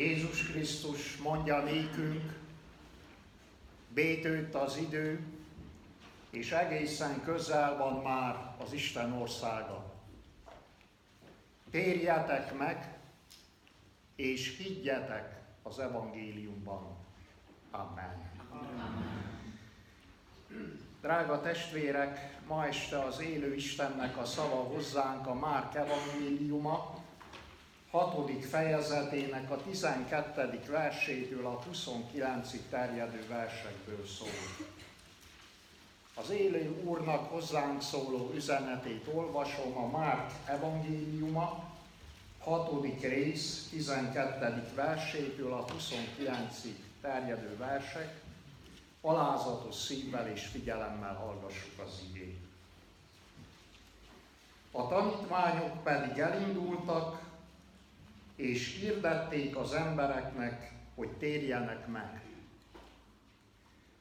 Jézus Krisztus mondja nékünk, bétőtt az idő, és egészen közel van már az Isten országa. Térjetek meg, és higgyetek az evangéliumban. Amen. Amen. Drága testvérek, ma este az élő Istennek a szava hozzánk a Márk evangéliuma, hatodik fejezetének a 12. versétől a 29-ig terjedő versekből szól. Az élő Úrnak hozzánk szóló üzenetét olvasom a Márk evangéliuma, hatodik rész, 12. versétől a 29-ig terjedő versek, alázatos szívvel és figyelemmel hallgassuk az igét. A tanítványok pedig elindultak, és hirdették az embereknek, hogy térjenek meg.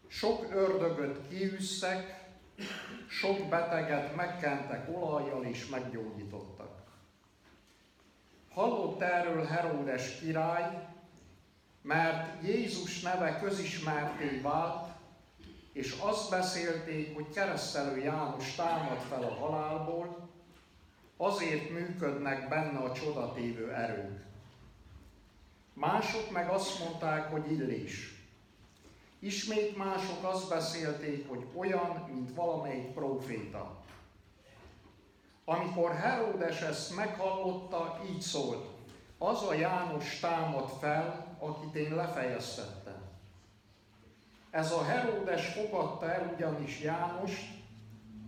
Sok ördögöt kiűsztek, sok beteget megkentek olajjal és meggyógyítottak. Hallott erről Heródes király, mert Jézus neve közismerté vált, és azt beszélték, hogy keresztelő János támad fel a halálból, azért működnek benne a csodatévő erők. Mások meg azt mondták, hogy illés. Ismét mások azt beszélték, hogy olyan, mint valamelyik próféta. Amikor Heródes ezt meghallotta, így szólt, az a János támad fel, akit én lefejeztettem. Ez a Heródes fogadta el ugyanis Jánost,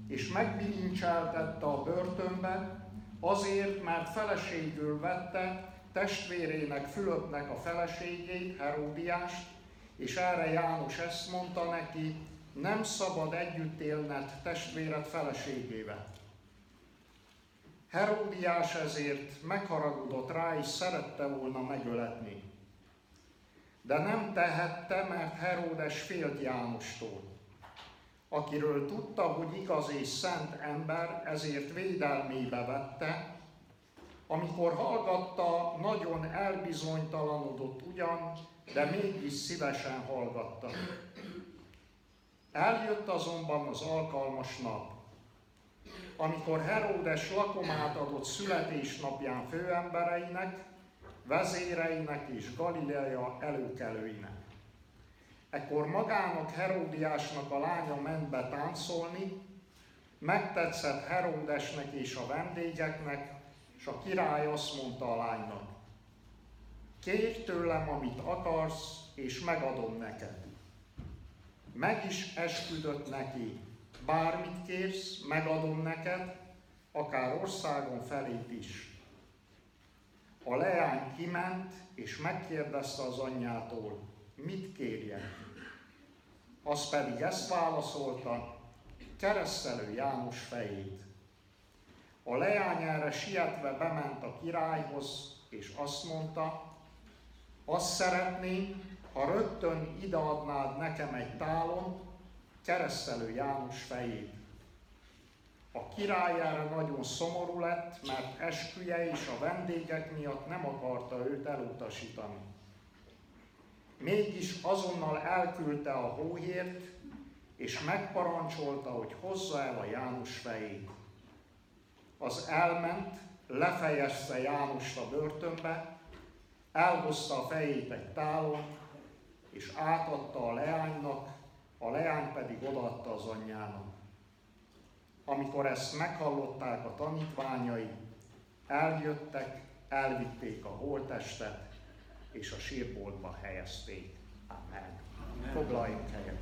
és megbilincseltette a börtönbe, azért, mert feleségül vette testvérének Fülöpnek a feleségét, Heródiást, és erre János ezt mondta neki, nem szabad együtt élned testvéred feleségével. Heródiás ezért megharagudott rá, és szerette volna megöletni. De nem tehette, mert Heródes félt Jánostól, akiről tudta, hogy igaz és szent ember, ezért védelmébe vette, amikor hallgatta, nagyon elbizonytalanodott ugyan, de mégis szívesen hallgatta. Eljött azonban az alkalmas nap, amikor Heródes lakomát adott születésnapján főembereinek, vezéreinek és Galileja előkelőinek. Ekkor magának Heródiásnak a lánya ment be táncolni, megtetszett Heródesnek és a vendégeknek, és a király azt mondta a lánynak, kérj tőlem, amit akarsz, és megadom neked. Meg is esküdött neki, bármit kérsz, megadom neked, akár országon felét is. A leány kiment, és megkérdezte az anyjától, mit kérjen. Az pedig ezt válaszolta, keresztelő János fejét. A leány erre sietve bement a királyhoz, és azt mondta, azt szeretném, ha rögtön ideadnád nekem egy tálon, keresztelő János fejét. A király erre nagyon szomorú lett, mert esküje és a vendégek miatt nem akarta őt elutasítani. Mégis azonnal elküldte a hóhért, és megparancsolta, hogy hozza el a János fejét. Az elment, lefejezte Jánost a börtönbe, elhozta a fejét egy tálon, és átadta a leánynak, a leány pedig odaadta az anyjának. Amikor ezt meghallották a tanítványai, eljöttek, elvitték a holtestet, és a sírboltba helyezték. Amen. Amen. Foglaljunk helyet,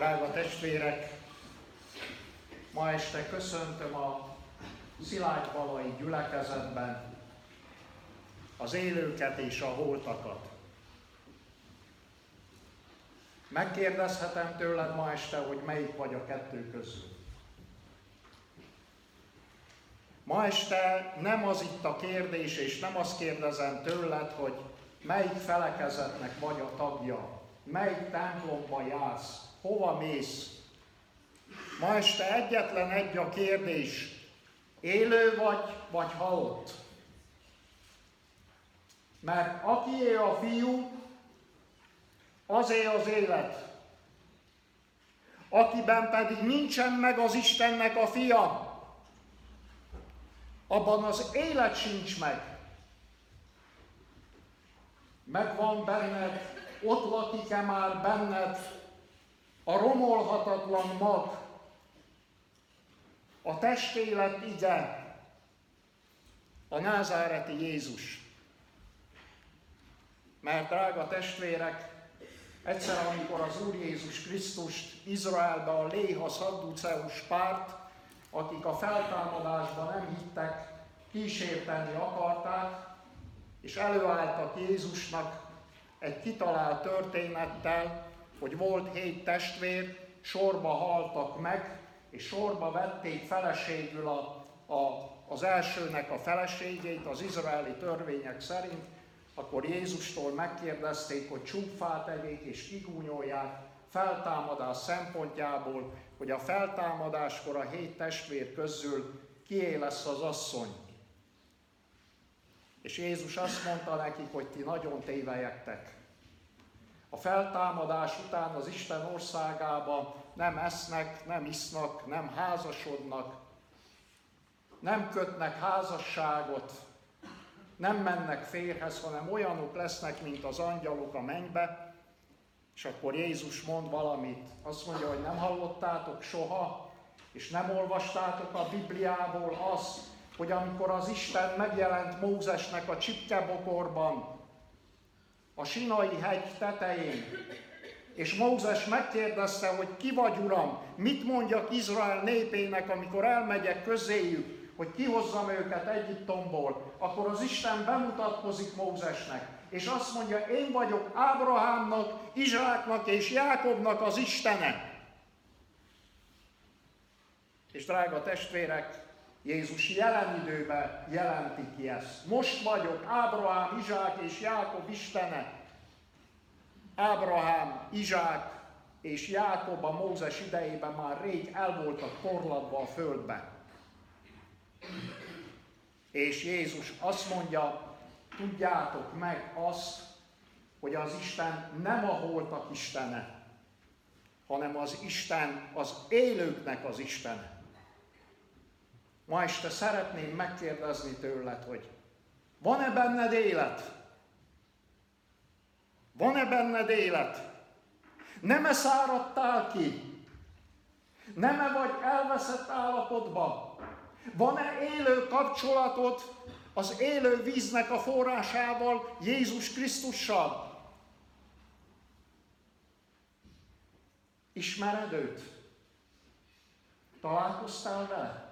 Drága testvérek, ma este köszöntöm a Szilágy Balai gyülekezetben az élőket és a holtakat. Megkérdezhetem tőled ma este, hogy melyik vagy a kettő közül. Ma este nem az itt a kérdés, és nem azt kérdezem tőled, hogy melyik felekezetnek vagy a tagja, melyik templomba jársz, hova mész? Ma este egyetlen egy a kérdés, élő vagy, vagy halott? Mert akié a fiú, azé az élet. Akiben pedig nincsen meg az Istennek a fia, abban az élet sincs meg. Megvan benned, ott lakik-e már benned a romolhatatlan mag, a testélet ige, a názáreti Jézus. Mert drága testvérek, egyszer, amikor az Úr Jézus Krisztust Izraelbe a Léha Szadduceus párt, akik a feltámadásban nem hittek, kísérteni akarták, és előálltak Jézusnak egy kitalált történettel, hogy volt hét testvér, sorba haltak meg, és sorba vették feleségül a, a, az elsőnek a feleségét az izraeli törvények szerint, akkor Jézustól megkérdezték, hogy csúfát tegyék és kigúnyolják feltámadás szempontjából, hogy a feltámadáskor a hét testvér közül kié lesz az asszony. És Jézus azt mondta nekik, hogy ti nagyon tévejektek. A feltámadás után az Isten országába nem esznek, nem isznak, nem házasodnak, nem kötnek házasságot, nem mennek férhez, hanem olyanok lesznek, mint az angyalok a mennybe, és akkor Jézus mond valamit. Azt mondja, hogy nem hallottátok soha, és nem olvastátok a Bibliából azt, hogy amikor az Isten megjelent Mózesnek a csipkebokorban, a Sinai hegy tetején, és Mózes megkérdezte, hogy ki vagy Uram, mit mondjak Izrael népének, amikor elmegyek közéjük, hogy kihozzam őket Egyiptomból, akkor az Isten bemutatkozik Mózesnek, és azt mondja, én vagyok Ábrahámnak, Izsáknak és Jákobnak az Istene. És drága testvérek, Jézus jelen időben jelenti ki ezt. Most vagyok Ábrahám, Izsák és Jákob Istene. Ábrahám, Izsák és Jákob a Mózes idejében már rég el voltak porladva a földbe. És Jézus azt mondja, tudjátok meg azt, hogy az Isten nem a holtak Istene, hanem az Isten az élőknek az Istene. Ma este szeretném megkérdezni tőled, hogy van-e benned élet? Van-e benned élet? Nem-e száradtál ki? Nem-e vagy elveszett állapotban? Van-e élő kapcsolatod az élő víznek a forrásával, Jézus Krisztussal? Ismered őt? Találkoztál vele?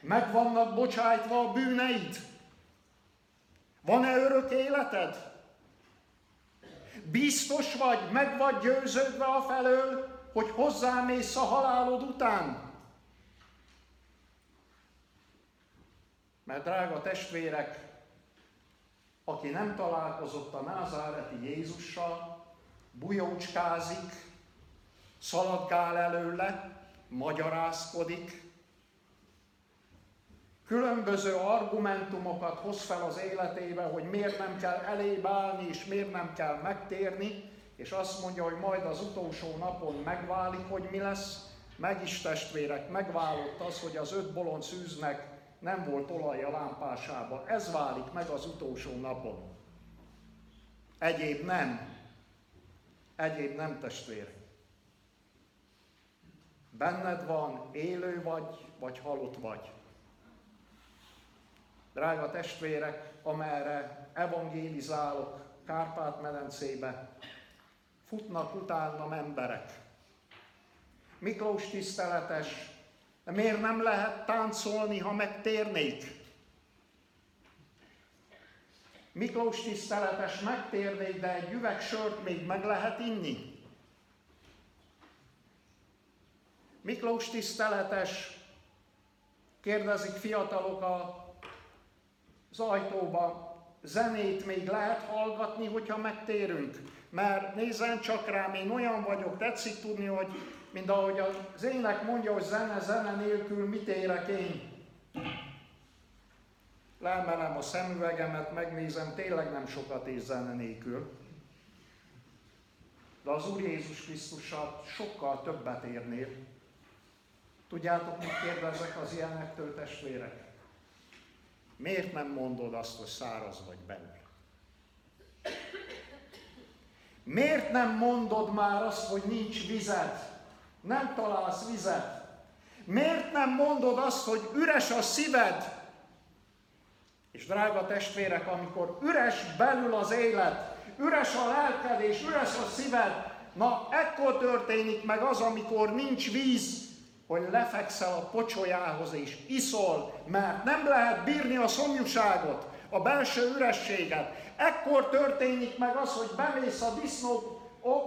Meg vannak bocsájtva a bűneid? Van-e örök életed? Biztos vagy, meg vagy győződve a felől, hogy hozzámész a halálod után? Mert drága testvérek, aki nem találkozott a názáreti Jézussal, bujócskázik, szaladgál előle, magyarázkodik, különböző argumentumokat hoz fel az életébe, hogy miért nem kell elébb állni, és miért nem kell megtérni, és azt mondja, hogy majd az utolsó napon megválik, hogy mi lesz. Meg is testvérek, megválott az, hogy az öt bolond szűznek nem volt olaj a lámpásában. Ez válik meg az utolsó napon. Egyéb nem. Egyéb nem testvérek. Benned van, élő vagy, vagy halott vagy. Drága testvérek, amerre evangélizálok Kárpát-medencébe, futnak utánam emberek. Miklós tiszteletes, de miért nem lehet táncolni, ha megtérnék? Miklós tiszteletes megtérnék, de egy üveg sört még meg lehet inni. Miklós tiszteletes, kérdezik fiatalok a az ajtóba, zenét még lehet hallgatni, hogyha megtérünk. Mert nézzen csak rám, én olyan vagyok, tetszik tudni, hogy mint ahogy az ének mondja, hogy zene, zene nélkül mit érek én. Leemelem a szemüvegemet, megnézem, tényleg nem sokat és zene nélkül. De az Úr Jézus Krisztussal sokkal többet érnél. Tudjátok, mit kérdezek az ilyenektől, testvérek? Miért nem mondod azt, hogy száraz vagy belül? Miért nem mondod már azt, hogy nincs vized? Nem találsz vizet? Miért nem mondod azt, hogy üres a szíved? És drága testvérek, amikor üres belül az élet, üres a lelked és üres a szíved, na ekkor történik meg az, amikor nincs víz, hogy lefekszel a pocsolyához és iszol, mert nem lehet bírni a szomjúságot, a belső ürességet. Ekkor történik meg az, hogy bemész a disznó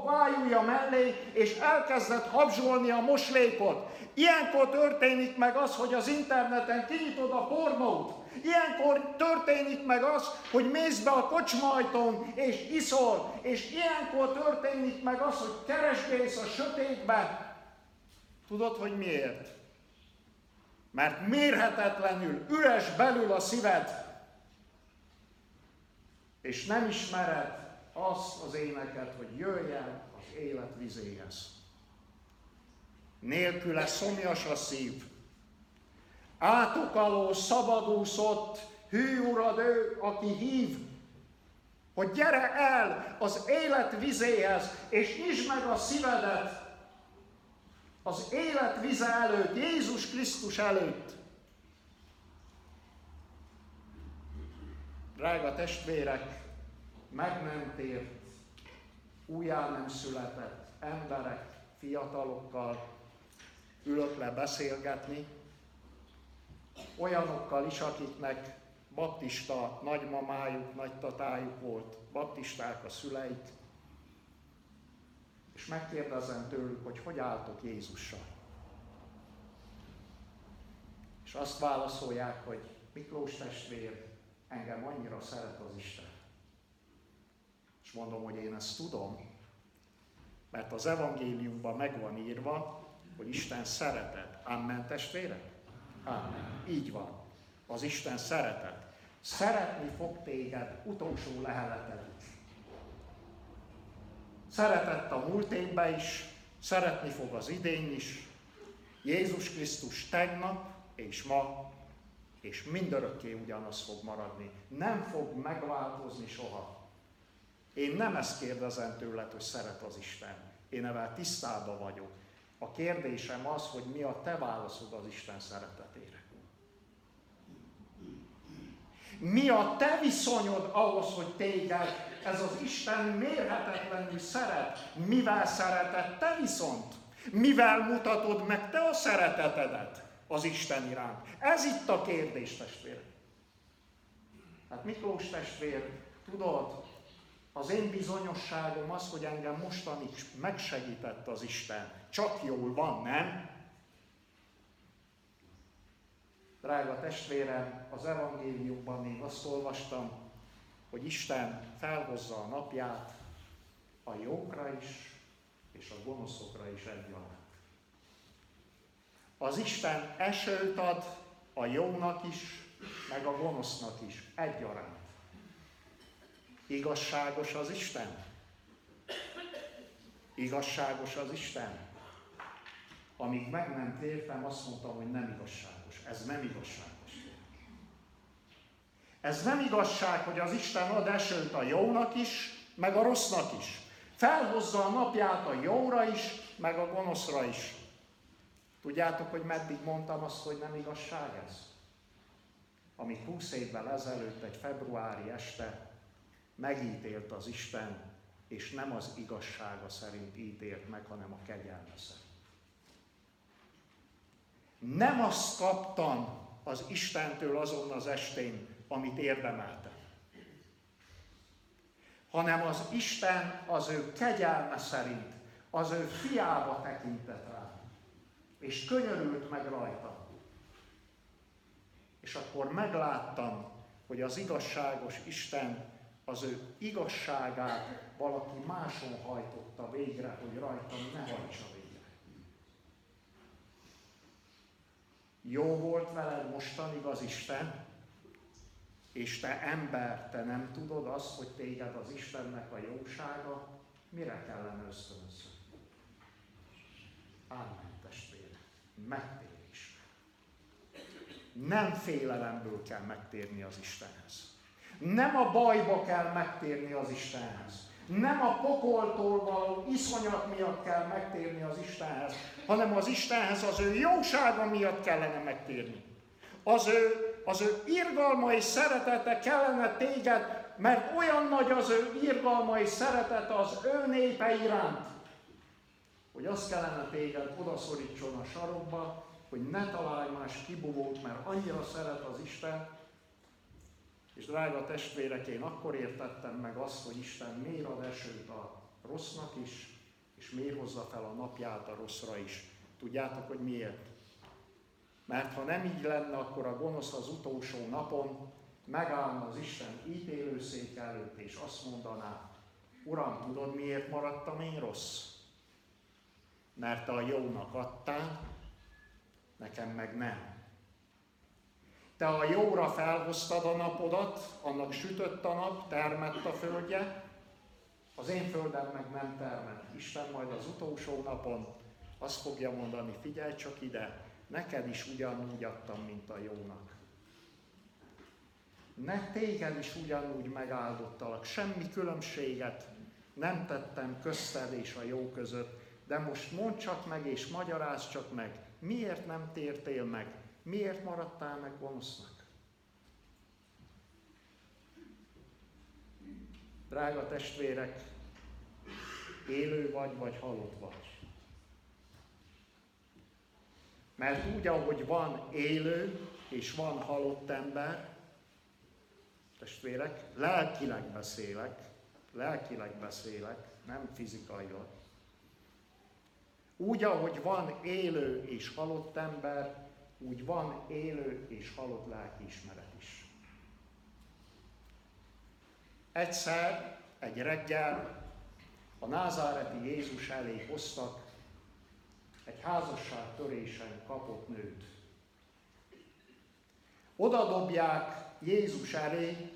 vájúja mellé, és elkezdett habzsolni a moslékot. Ilyenkor történik meg az, hogy az interneten kinyitod a pornót. Ilyenkor történik meg az, hogy mész be a kocsmajton, és iszol. És ilyenkor történik meg az, hogy keresgélsz a sötétbe, Tudod, hogy miért? Mert mérhetetlenül üres belül a szíved, és nem ismered azt az éneket, hogy jöjj el az élet vizéhez. Nélküle szomjas a szív. Átokaló, szabadúszott, hű urad ő, aki hív, hogy gyere el az élet vizéhez, és nyisd meg a szívedet, az élet vize előtt, Jézus Krisztus előtt. Drága testvérek, meg nem tért, újjá nem született emberek, fiatalokkal ülök le beszélgetni, olyanokkal is, akiknek baptista nagymamájuk, nagytatájuk volt, baptisták a szüleik, és megkérdezem tőlük, hogy hogy álltok Jézussal. És azt válaszolják, hogy Miklós testvér, engem annyira szeret az Isten. És mondom, hogy én ezt tudom, mert az evangéliumban meg van írva, hogy Isten szeretet. Amen, testvérek? Amen. Így van. Az Isten szeretet. Szeretni fog téged utolsó leheleted Szeretett a múlt évben is, szeretni fog az idén is. Jézus Krisztus tegnap és ma és mindörökké ugyanaz fog maradni. Nem fog megváltozni soha. Én nem ezt kérdezem tőled, hogy szeret az Isten. Én ebben tisztában vagyok. A kérdésem az, hogy mi a te válaszod az Isten szeretetére. Mi a te viszonyod ahhoz, hogy téged ez az Isten mérhetetlenül szeret. Mivel szeretett te viszont? Mivel mutatod meg te a szeretetedet az Isten iránt? Ez itt a kérdés, testvér. Hát Miklós testvér, tudod, az én bizonyosságom az, hogy engem mostanig megsegített az Isten. Csak jól van, nem? Drága testvérem, az evangéliumban még azt olvastam, hogy Isten felhozza a napját a jókra is, és a gonoszokra is egyaránt. Az Isten esőt ad a jónak is, meg a gonosznak is egyaránt. Igazságos az Isten? Igazságos az Isten? Amíg meg nem tértem, azt mondtam, hogy nem igazságos. Ez nem igazságos. Ez nem igazság, hogy az Isten ad esőt a jónak is, meg a rossznak is. Felhozza a napját a jóra is, meg a gonoszra is. Tudjátok, hogy meddig mondtam azt, hogy nem igazság ez? Ami 20 évvel ezelőtt egy februári este megítélt az Isten, és nem az igazsága szerint ítélt meg, hanem a kegyelme szerint. Nem azt kaptam az Istentől azon az estén, amit érdemeltem. Hanem az Isten az ő kegyelme szerint, az ő fiába tekintett rá, és könyörült meg rajta. És akkor megláttam, hogy az igazságos Isten az ő igazságát valaki máson hajtotta végre, hogy rajtam ne hajtsa végre. Jó volt veled mostanig az Isten, és te ember, te nem tudod azt, hogy téged az Istennek a jósága mire kellene ösztönözni. Ámen, testvére. Megtérés. Nem félelemből kell megtérni az Istenhez. Nem a bajba kell megtérni az Istenhez. Nem a pokoltól való iszonyat miatt kell megtérni az Istenhez, hanem az Istenhez az ő jósága miatt kellene megtérni. Az ő az ő irgalma és szeretete kellene téged, mert olyan nagy az ő irgalma és szeretete az ő népe iránt, hogy azt kellene téged odaszorítson a sarokba, hogy ne találj más kibúvót, mert annyira szeret az Isten, és drága testvérek, én akkor értettem meg azt, hogy Isten miért ad esőt a rossznak is, és miért hozza fel a napját a rosszra is. Tudjátok, hogy miért? Mert ha nem így lenne, akkor a gonosz az utolsó napon megállna az Isten ítélőszék előtt, és azt mondaná, Uram, tudod miért maradtam én rossz? Mert a jónak adtál, nekem meg nem. Te a jóra felhoztad a napodat, annak sütött a nap, termett a földje, az én földem meg nem termett. Isten majd az utolsó napon azt fogja mondani, figyelj csak ide, neked is ugyanúgy adtam, mint a jónak. Ne téged is ugyanúgy megáldottalak, semmi különbséget nem tettem közted és a jó között, de most mondd csak meg és magyarázd csak meg, miért nem tértél meg, miért maradtál meg gonosznak. Drága testvérek, élő vagy, vagy halott vagy. Mert úgy, ahogy van élő és van halott ember, testvérek, lelkileg beszélek, lelkileg beszélek, nem fizikailag. Úgy, ahogy van élő és halott ember, úgy van élő és halott lelkiismeret is. Egyszer, egy reggel a názáreti Jézus elé hoztak egy házasság törésen kapott nőt. Oda dobják Jézus elé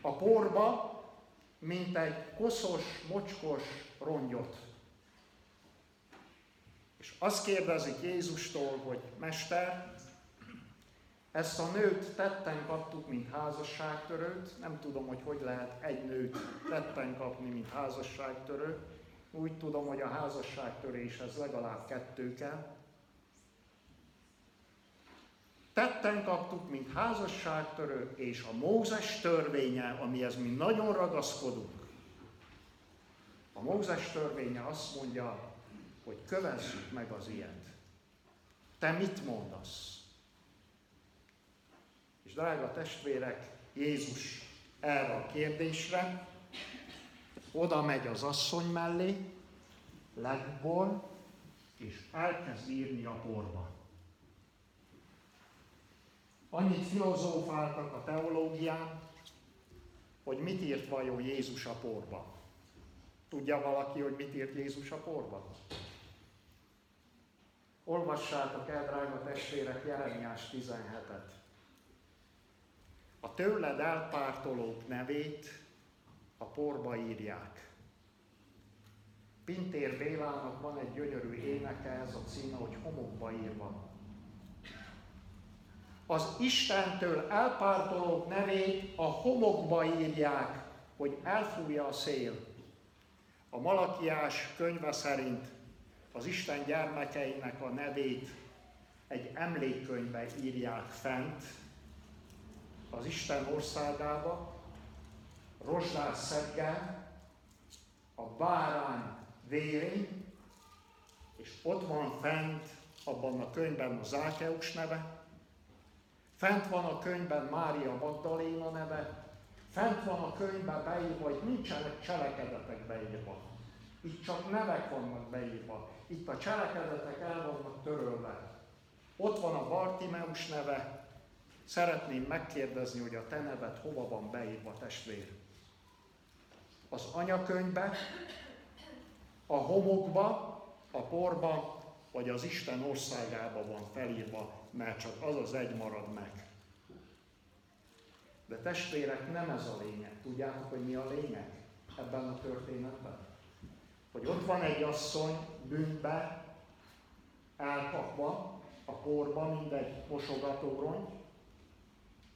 a porba, mint egy koszos, mocskos rongyot. És azt kérdezik Jézustól, hogy Mester, ezt a nőt tetten kaptuk, mint házasságtörőt. Nem tudom, hogy hogy lehet egy nőt tetten kapni, mint házasságtörőt. Úgy tudom, hogy a házasságtöréshez legalább kettő kell. Tetten kaptuk, mint házasságtörő, és a Mózes törvénye, amihez mi nagyon ragaszkodunk. A Mózes törvénye azt mondja, hogy kövezzük meg az ilyet. Te mit mondasz? És drága testvérek, Jézus erre a kérdésre oda megy az asszony mellé, legbor, és elkezd írni a porba. Annyit filozófáltak a teológián, hogy mit írt vajon Jézus a porba. Tudja valaki, hogy mit írt Jézus a porba? Olvassátok el, drága testvérek, Jeremiás 17-et. A tőled elpártolók nevét a porba írják. Pintér Bélának van egy gyönyörű éneke, ez a címe, hogy homokba írva. Az Istentől elpártolók nevét a homokba írják, hogy elfújja a szél. A Malakiás könyve szerint az Isten gyermekeinek a nevét egy emlékkönyvbe írják fent az Isten országába, rozsdás szeggel, a bárány vérén, és ott van fent abban a könyvben az Ákeus neve, fent van a könyvben Mária Magdaléna neve, fent van a könyvben beírva, hogy nincsenek cselekedetek beírva. Itt csak nevek vannak beírva. Itt a cselekedetek el vannak törölve. Ott van a Bartimeus neve, Szeretném megkérdezni, hogy a te neved hova van beírva, testvér? Az anyakönyvbe, a homokba, a porba, vagy az Isten országába van felírva, mert csak az az egy marad meg. De testvérek, nem ez a lényeg. Tudjátok, hogy mi a lényeg ebben a történetben? Hogy ott van egy asszony bűnbe, elkapva, a porba, mint egy mosogatórongy,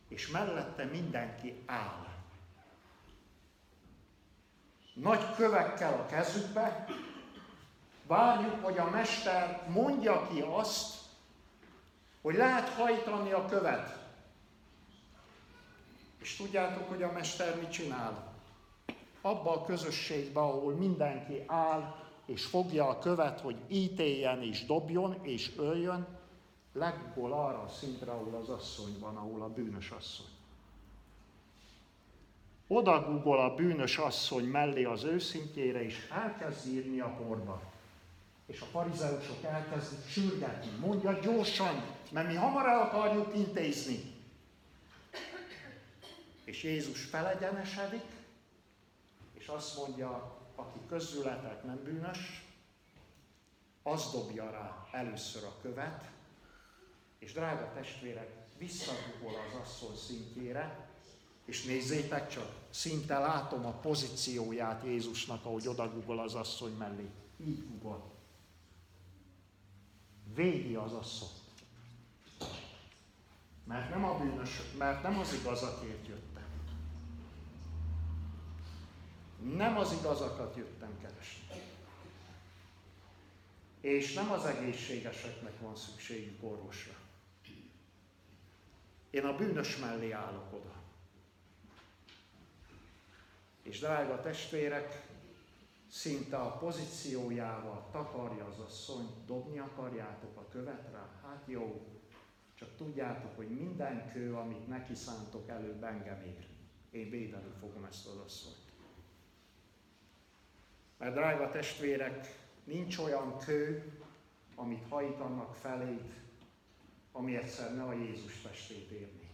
és mellette mindenki áll. Nagy kövekkel a kezükbe, várjuk, hogy a mester mondja ki azt, hogy lehet hajtani a követ. És tudjátok, hogy a mester mit csinál? Abba a közösségbe, ahol mindenki áll, és fogja a követ, hogy ítéljen és dobjon és öljön, leggol arra a szintre, ahol az asszony van, ahol a bűnös asszony. Oda gugol a bűnös asszony mellé az őszintjére, és elkezd írni a porba. És a farizeusok elkezdik sürgetni. Mondja gyorsan, mert mi hamar el akarjuk intézni. És Jézus felegyenesedik, és azt mondja, aki közületek nem bűnös, az dobja rá először a követ, és drága testvérek, visszagugol az asszony szintjére, és nézzétek csak, szinte látom a pozícióját Jézusnak, ahogy odagugol az asszony mellé. Így gugol. Védi az asszony. Mert nem a bűnös, mert nem az igazakért jöttem. Nem az igazakat jöttem keresni. És nem az egészségeseknek van szükségük orvosra. Én a bűnös mellé állok oda. És drága testvérek, szinte a pozíciójával takarja az asszony, dobni akarjátok a követ rá? Hát jó, csak tudjátok, hogy minden kő, amit neki szántok előbb engem ér. Én védeni fogom ezt az asszonyt. Mert drága testvérek, nincs olyan kő, amit hajítanak felét, ami egyszer ne a Jézus testét érni.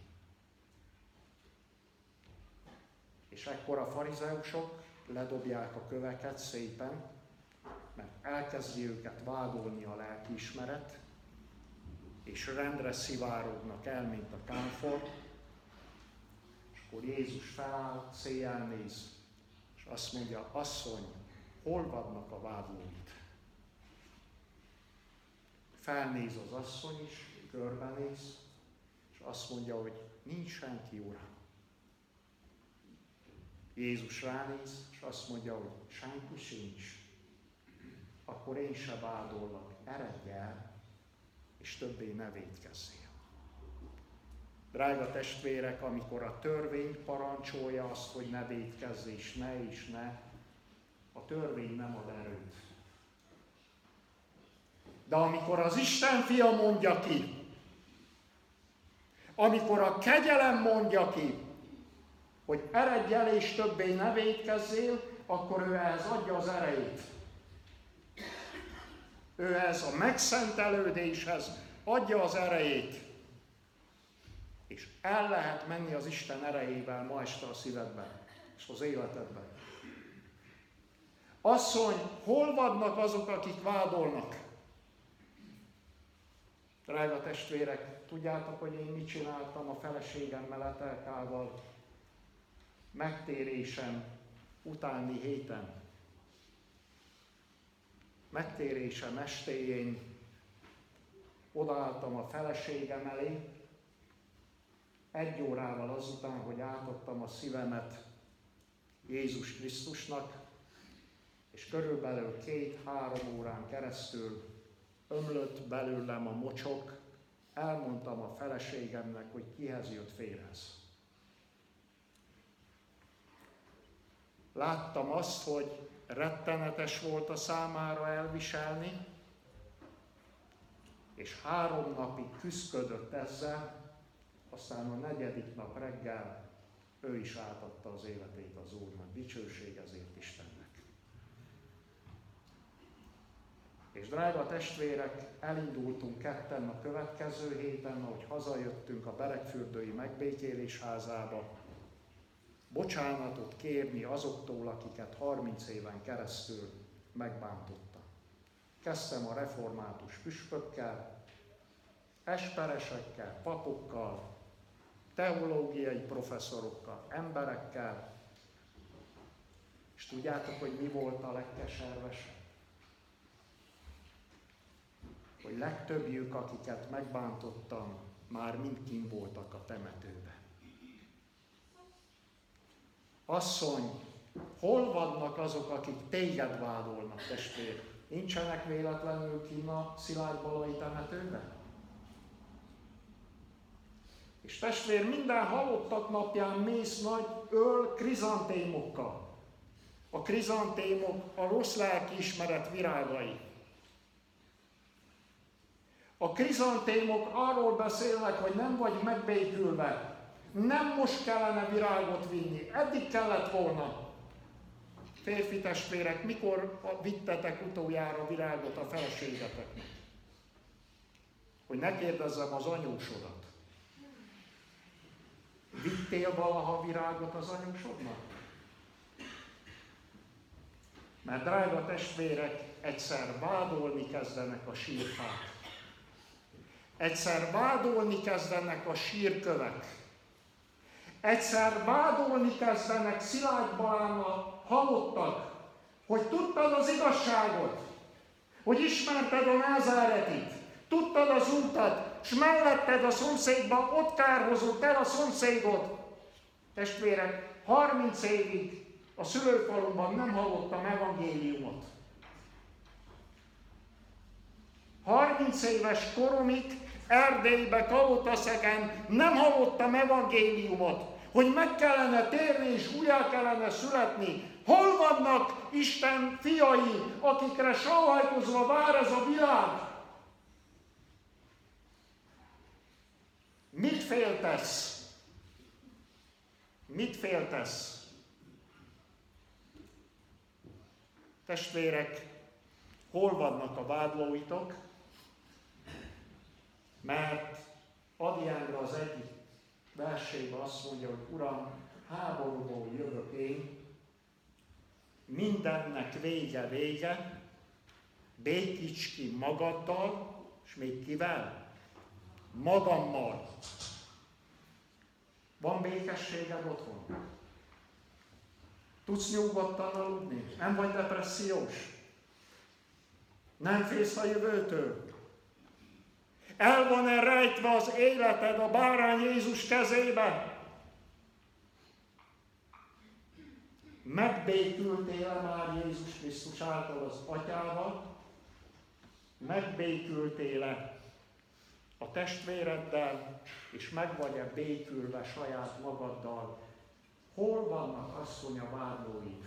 És ekkor a farizeusok ledobják a köveket szépen, mert elkezdi őket vádolni a lelkiismeret, és rendre szivárognak el, mint a kámfor, és akkor Jézus feláll, széjjel néz, és azt mondja, asszony, hol vannak a vádlóit? Felnéz az asszony is, körbenéz, és azt mondja, hogy nincs senki, Uram. Jézus ránéz, és azt mondja, hogy senki sincs. Akkor én se vádollak, eredj el, és többé ne védkezzél. Drága testvérek, amikor a törvény parancsolja azt, hogy ne védkezz és ne és ne, a törvény nem ad erőt. De amikor az Isten fia mondja ki, amikor a kegyelem mondja ki, hogy eredj el és többé ne védkezzél, akkor ő ehhez adja az erejét. Ő ez a megszentelődéshez adja az erejét. És el lehet menni az Isten erejével ma este a szívedben és az életedben. Asszony, hol vannak azok, akik vádolnak? Drága testvérek, tudjátok, hogy én mit csináltam a feleségemmel, Etelkával megtérésem utáni héten? Megtérésem estéjén odaálltam a feleségem elé, egy órával azután, hogy átadtam a szívemet Jézus Krisztusnak, és körülbelül két-három órán keresztül ömlött belőlem a mocsok, elmondtam a feleségemnek, hogy kihez jött férhez. Láttam azt, hogy rettenetes volt a számára elviselni, és három napig küzdködött ezzel, aztán a negyedik nap reggel ő is átadta az életét az Úrnak. Dicsőség ezért Istennek. És drága testvérek, elindultunk ketten a következő héten, ahogy hazajöttünk a Berekfürdői megbékélés házába, bocsánatot kérni azoktól, akiket 30 éven keresztül megbántotta. Kezdtem a református püspökkel, esperesekkel, papokkal, teológiai professzorokkal, emberekkel, és tudjátok, hogy mi volt a legkeservesebb? Hogy legtöbbjük, akiket megbántottam, már mind kim voltak a temetőbe. Asszony, hol vannak azok, akik téged vádolnak, testvér? Nincsenek véletlenül kinn a Szilárd temetőben? És testvér, minden halottak napján mész nagy öl krizantémokkal. A krizantémok a rossz lelki ismeret virágai. A krizantémok arról beszélnek, hogy nem vagy megbékülve. Nem most kellene virágot vinni, eddig kellett volna. Férfi testvérek, mikor vittetek utoljára virágot a feleségeteknek? Hogy ne kérdezzem az anyósodat. Vittél valaha virágot az anyósodnak? Mert drága testvérek, egyszer vádolni kezdenek a sírfák. Egyszer vádolni kezdenek a sírkövek. Egyszer vádolni kezdenek Szilágy a halottak, hogy tudtad az igazságot, hogy ismerted a názáretit, tudtad az útat, és melletted a szomszédban ott kárhozott el a szomszédot. Testvérek, 30 évig a szülőfalumban nem hallottam evangéliumot. 30 éves koromig Erdélybe, Kalotaszegen nem hallottam evangéliumot, hogy meg kellene térni és újjá kellene születni. Hol vannak Isten fiai, akikre sóhajtozva vár ez a világ? Mit féltesz? Mit féltesz? Testvérek, hol vannak a vádlóitok? Mert Adi Endre az egyik versében azt mondja, hogy Uram, háborúból jövök én, mindennek vége vége, békíts ki magaddal, és még kivel? Magammal. Van békességed otthon? Tudsz nyugodtan aludni? Nem vagy depressziós? Nem félsz a jövőtől? El van-e rejtve az életed a bárány Jézus kezébe? Megbékültél-e már Jézus Krisztus által az atyával? Megbékültél-e a testvéreddel, és meg vagy-e békülve saját magaddal? Hol vannak asszony a vádlóid?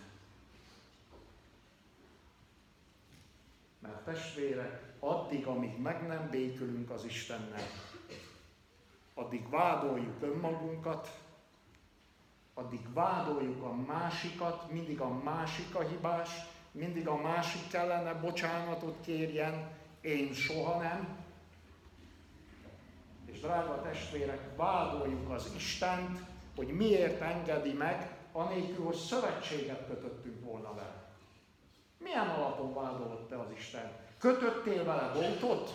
Mert testvérek, addig, amíg meg nem békülünk az Istennel, addig vádoljuk önmagunkat, addig vádoljuk a másikat, mindig a másik a hibás, mindig a másik kellene bocsánatot kérjen, én soha nem. És drága testvérek, vádoljuk az Istent, hogy miért engedi meg, anélkül, hogy szövetséget kötöttünk volna vele. Milyen alapon vádolott te az Isten? Kötöttél vele voltot?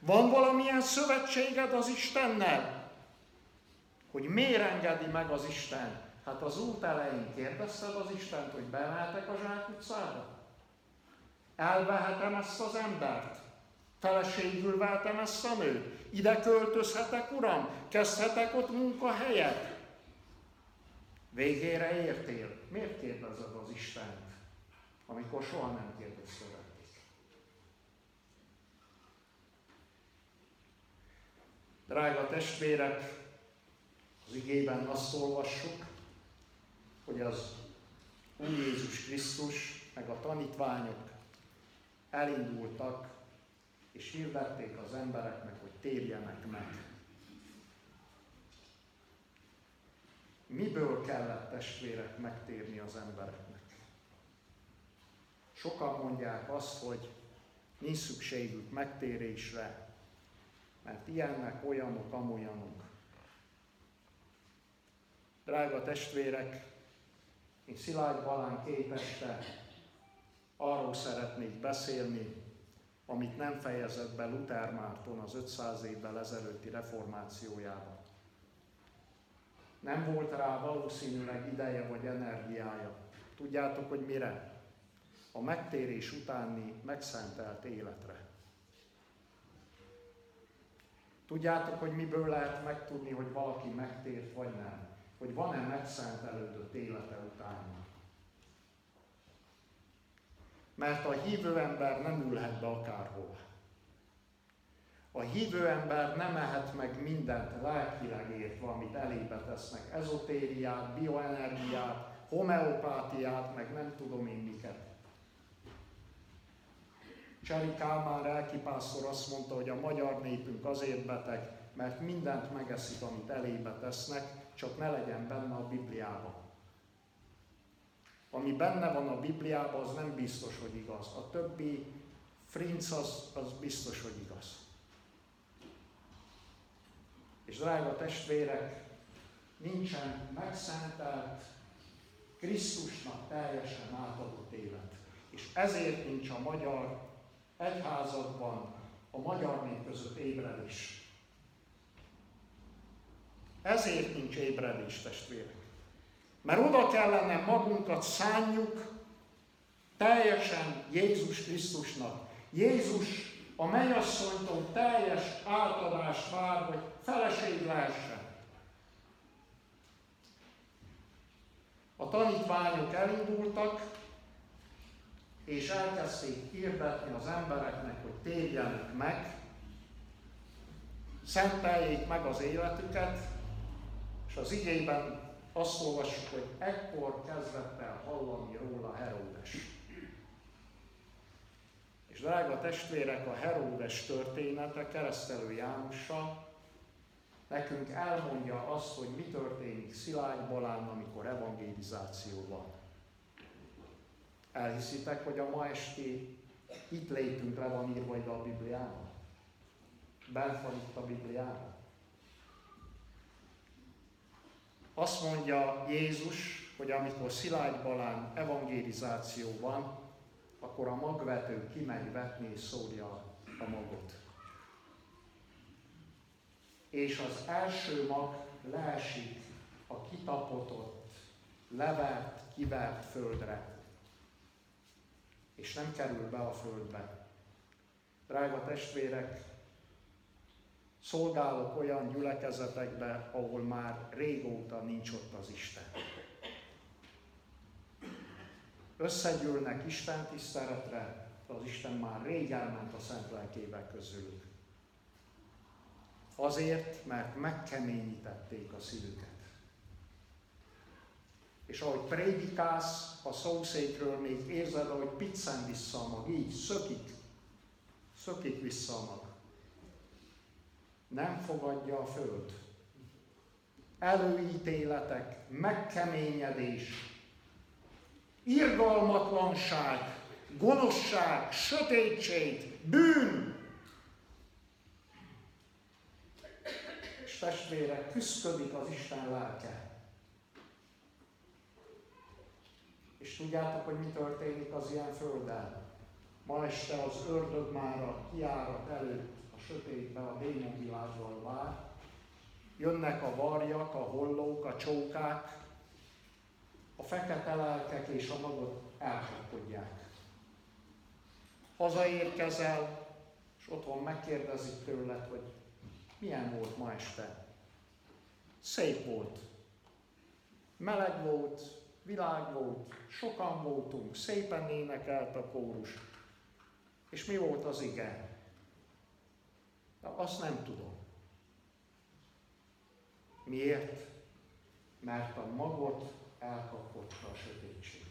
Van valamilyen szövetséged az Istennel? Hogy miért engedi meg az Isten? Hát az út elején kérdezted az Istent, hogy bemehetek a Zsák utcába? Elvehetem ezt az embert? Feleségül váltam ezt a nőt? Ide költözhetek, uram? Kezdhetek ott munkahelyet? Végére értél. Miért kérdezed az Istent, amikor soha nem kérdezted eddig? Drága testvérek, az igében azt olvassuk, hogy az Úr Jézus Krisztus, meg a tanítványok elindultak, és hirdették az embereknek, hogy térjenek meg. Miből kellett testvérek megtérni az embereknek? Sokan mondják azt, hogy nincs szükségük megtérésre, mert ilyennek, olyanok, amolyanok. Drága testvérek, én Szilágy Balán két este arról szeretnék beszélni, amit nem fejezett be Luther Márton az 500 évvel ezelőtti reformációjában. Nem volt rá valószínűleg ideje vagy energiája. Tudjátok, hogy mire? A megtérés utáni megszentelt életre. Tudjátok, hogy miből lehet megtudni, hogy valaki megtért vagy nem? Hogy van-e megszentelődött élete utána? Mert a hívő ember nem ülhet be akárhol. A hívő ember nem ehet meg mindent lelkileg értve, amit elébe tesznek. Ezotériát, bioenergiát, homeopátiát, meg nem tudom én miket. Cseri Kálmán lelkipásztor azt mondta, hogy a magyar népünk azért beteg, mert mindent megeszik, amit elébe tesznek, csak ne legyen benne a Bibliában. Ami benne van a Bibliában, az nem biztos, hogy igaz. A többi frinc az, az biztos, hogy igaz. És drága testvérek, nincsen megszentelt, Krisztusnak teljesen átadott élet. És ezért nincs a magyar egyházakban, a magyar nép között ébredés. Ezért nincs ébredés, testvérek. Mert oda kellene magunkat szánjuk teljesen Jézus Krisztusnak. Jézus a mennyasszonytól teljes átadást vár, hogy feleség lehessen. A tanítványok elindultak, és elkezdték hirdetni az embereknek, hogy térjenek meg, szenteljék meg az életüket, és az igében azt olvassuk, hogy ekkor kezdett el hallani róla Heródes. És drága testvérek, a Heródes története keresztelő Jánossal nekünk elmondja azt, hogy mi történik Szilágy Balán, amikor evangelizáció van. Elhiszitek, hogy a ma esti itt létünk le van írva ide a Bibliában? Bent van itt a Bibliában? Azt mondja Jézus, hogy amikor Szilágy Balán evangelizáció van, akkor a magvető kimegy vetni és szórja a magot. És az első mag leesik a kitapotott, levert, kivert földre, és nem kerül be a földbe. Drága testvérek, Szolgálok olyan gyülekezetekbe, ahol már régóta nincs ott az Isten. Összegyűlnek Isten tiszteletre, az Isten már rég elment a szent lelkével közülük. Azért, mert megkeményítették a szívüket. És ahogy prédikálsz a szószékről, még érzed, ahogy piccen vissza a mag, így szökik, szökik vissza a mag nem fogadja a föld. Előítéletek, megkeményedés, irgalmatlanság, gonoszság, sötétség, bűn. És testvérek, küzdködik az Isten lelke. És tudjátok, hogy mi történik az ilyen földön? Ma este az ördög már a kiárat előtt sötétbe a démonvilággal vár, jönnek a varjak, a hollók, a csókák, a fekete lelkek és a magot elkapkodják. Hazaérkezel, és otthon megkérdezik tőled, hogy milyen volt ma este. Szép volt. Meleg volt, világ volt, sokan voltunk, szépen énekelt a kórus. És mi volt az ige? Na, azt nem tudom. Miért? Mert a magot elkapotta a sötétség.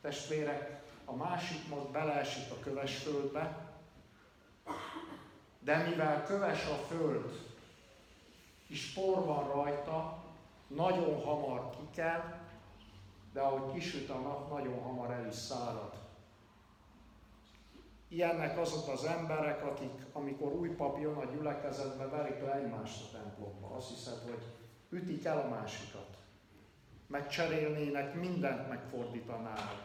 Testvérek, a másik mag beleesik a köves földbe, de mivel köves a föld, és por van rajta, nagyon hamar kikel, de ahogy kisüt a nap, nagyon hamar el is szárad. Ilyennek azok az emberek, akik, amikor új pap jön a gyülekezetbe, verik le egymást a templomba. Azt hiszed, hogy ütik el a másikat. Megcserélnének, mindent megfordítanának.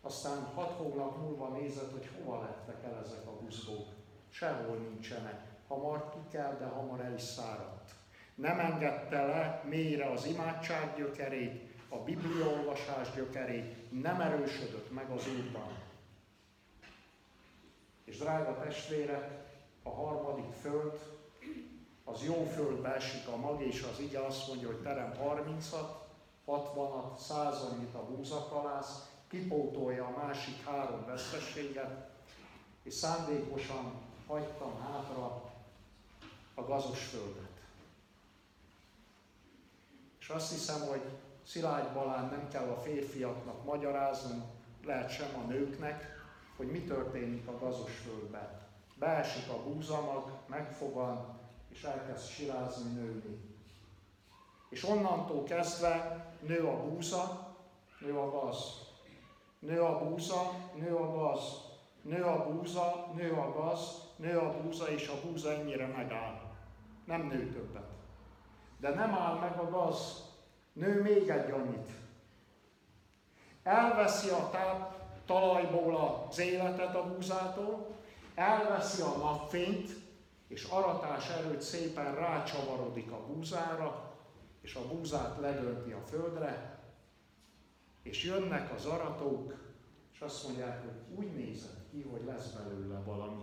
Aztán hat hónap múlva nézed, hogy hova lettek el ezek a buzgók. Sehol nincsenek. Hamar ki kell, de hamar el is száradt. Nem engedte le mélyre az imádság gyökerét, a bibliaolvasás gyökerét, nem erősödött meg az Úrban. És drága testvérek, a harmadik föld, az jó földbe esik a mag, és az ige azt mondja, hogy terem 30-at, 60-at, 100 annyit a búzakalász, kipótolja a másik három vesztességet, és szándékosan hagytam hátra a gazos földet. Azt hiszem, hogy Szilágy Balán nem kell a férfiaknak magyarázni, lehet sem a nőknek, hogy mi történik a gazos földben. Beesik a búzamag, megfogan, és elkezd sirázni, nőni. És onnantól kezdve nő a búza, nő a gaz. Nő a búza, nő a gaz. Nő a búza, nő a gaz, nő a búza, és a búza ennyire megáll. Nem nő többet. De nem áll meg a gaz, nő még egy annyit. Elveszi a táp, talajból az életet a búzától, elveszi a napfényt, és aratás előtt szépen rácsavarodik a búzára, és a búzát ledönti a földre, és jönnek az aratók, és azt mondják, hogy úgy nézett ki, hogy lesz belőle valami.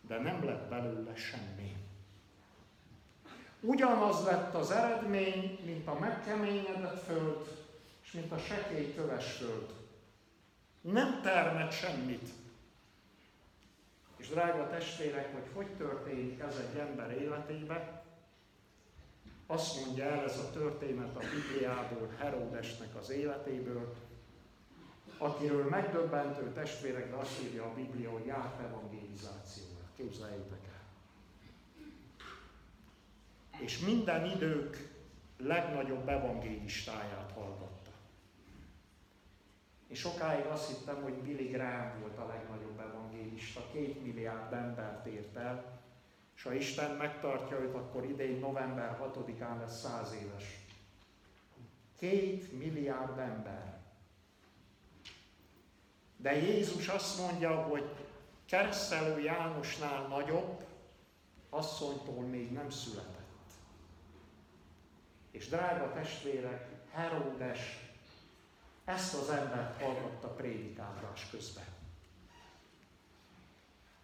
De nem lett belőle semmi. Ugyanaz lett az eredmény, mint a megkeményedett föld, és mint a sekély köves föld. Nem termet semmit. És drága testvérek, hogy hogy történik ez egy ember életébe, azt mondja el ez a történet a Bibliából, Heródesnek az életéből, akiről megdöbbentő testvérek, de azt írja a Biblia, hogy járt evangelizációra. Képzeljétek el. És minden idők legnagyobb evangélistáját hallgatta. És sokáig azt hittem, hogy Billy Graham volt a legnagyobb evangélista, két milliárd embert ért el, és ha Isten megtartja őt, akkor idén november 6-án lesz száz éves. Két milliárd ember. De Jézus azt mondja, hogy keresztelő Jánosnál nagyobb, asszonytól még nem született. És drága testvérek, Heródes ezt az embert hallgatta prédikálás közben.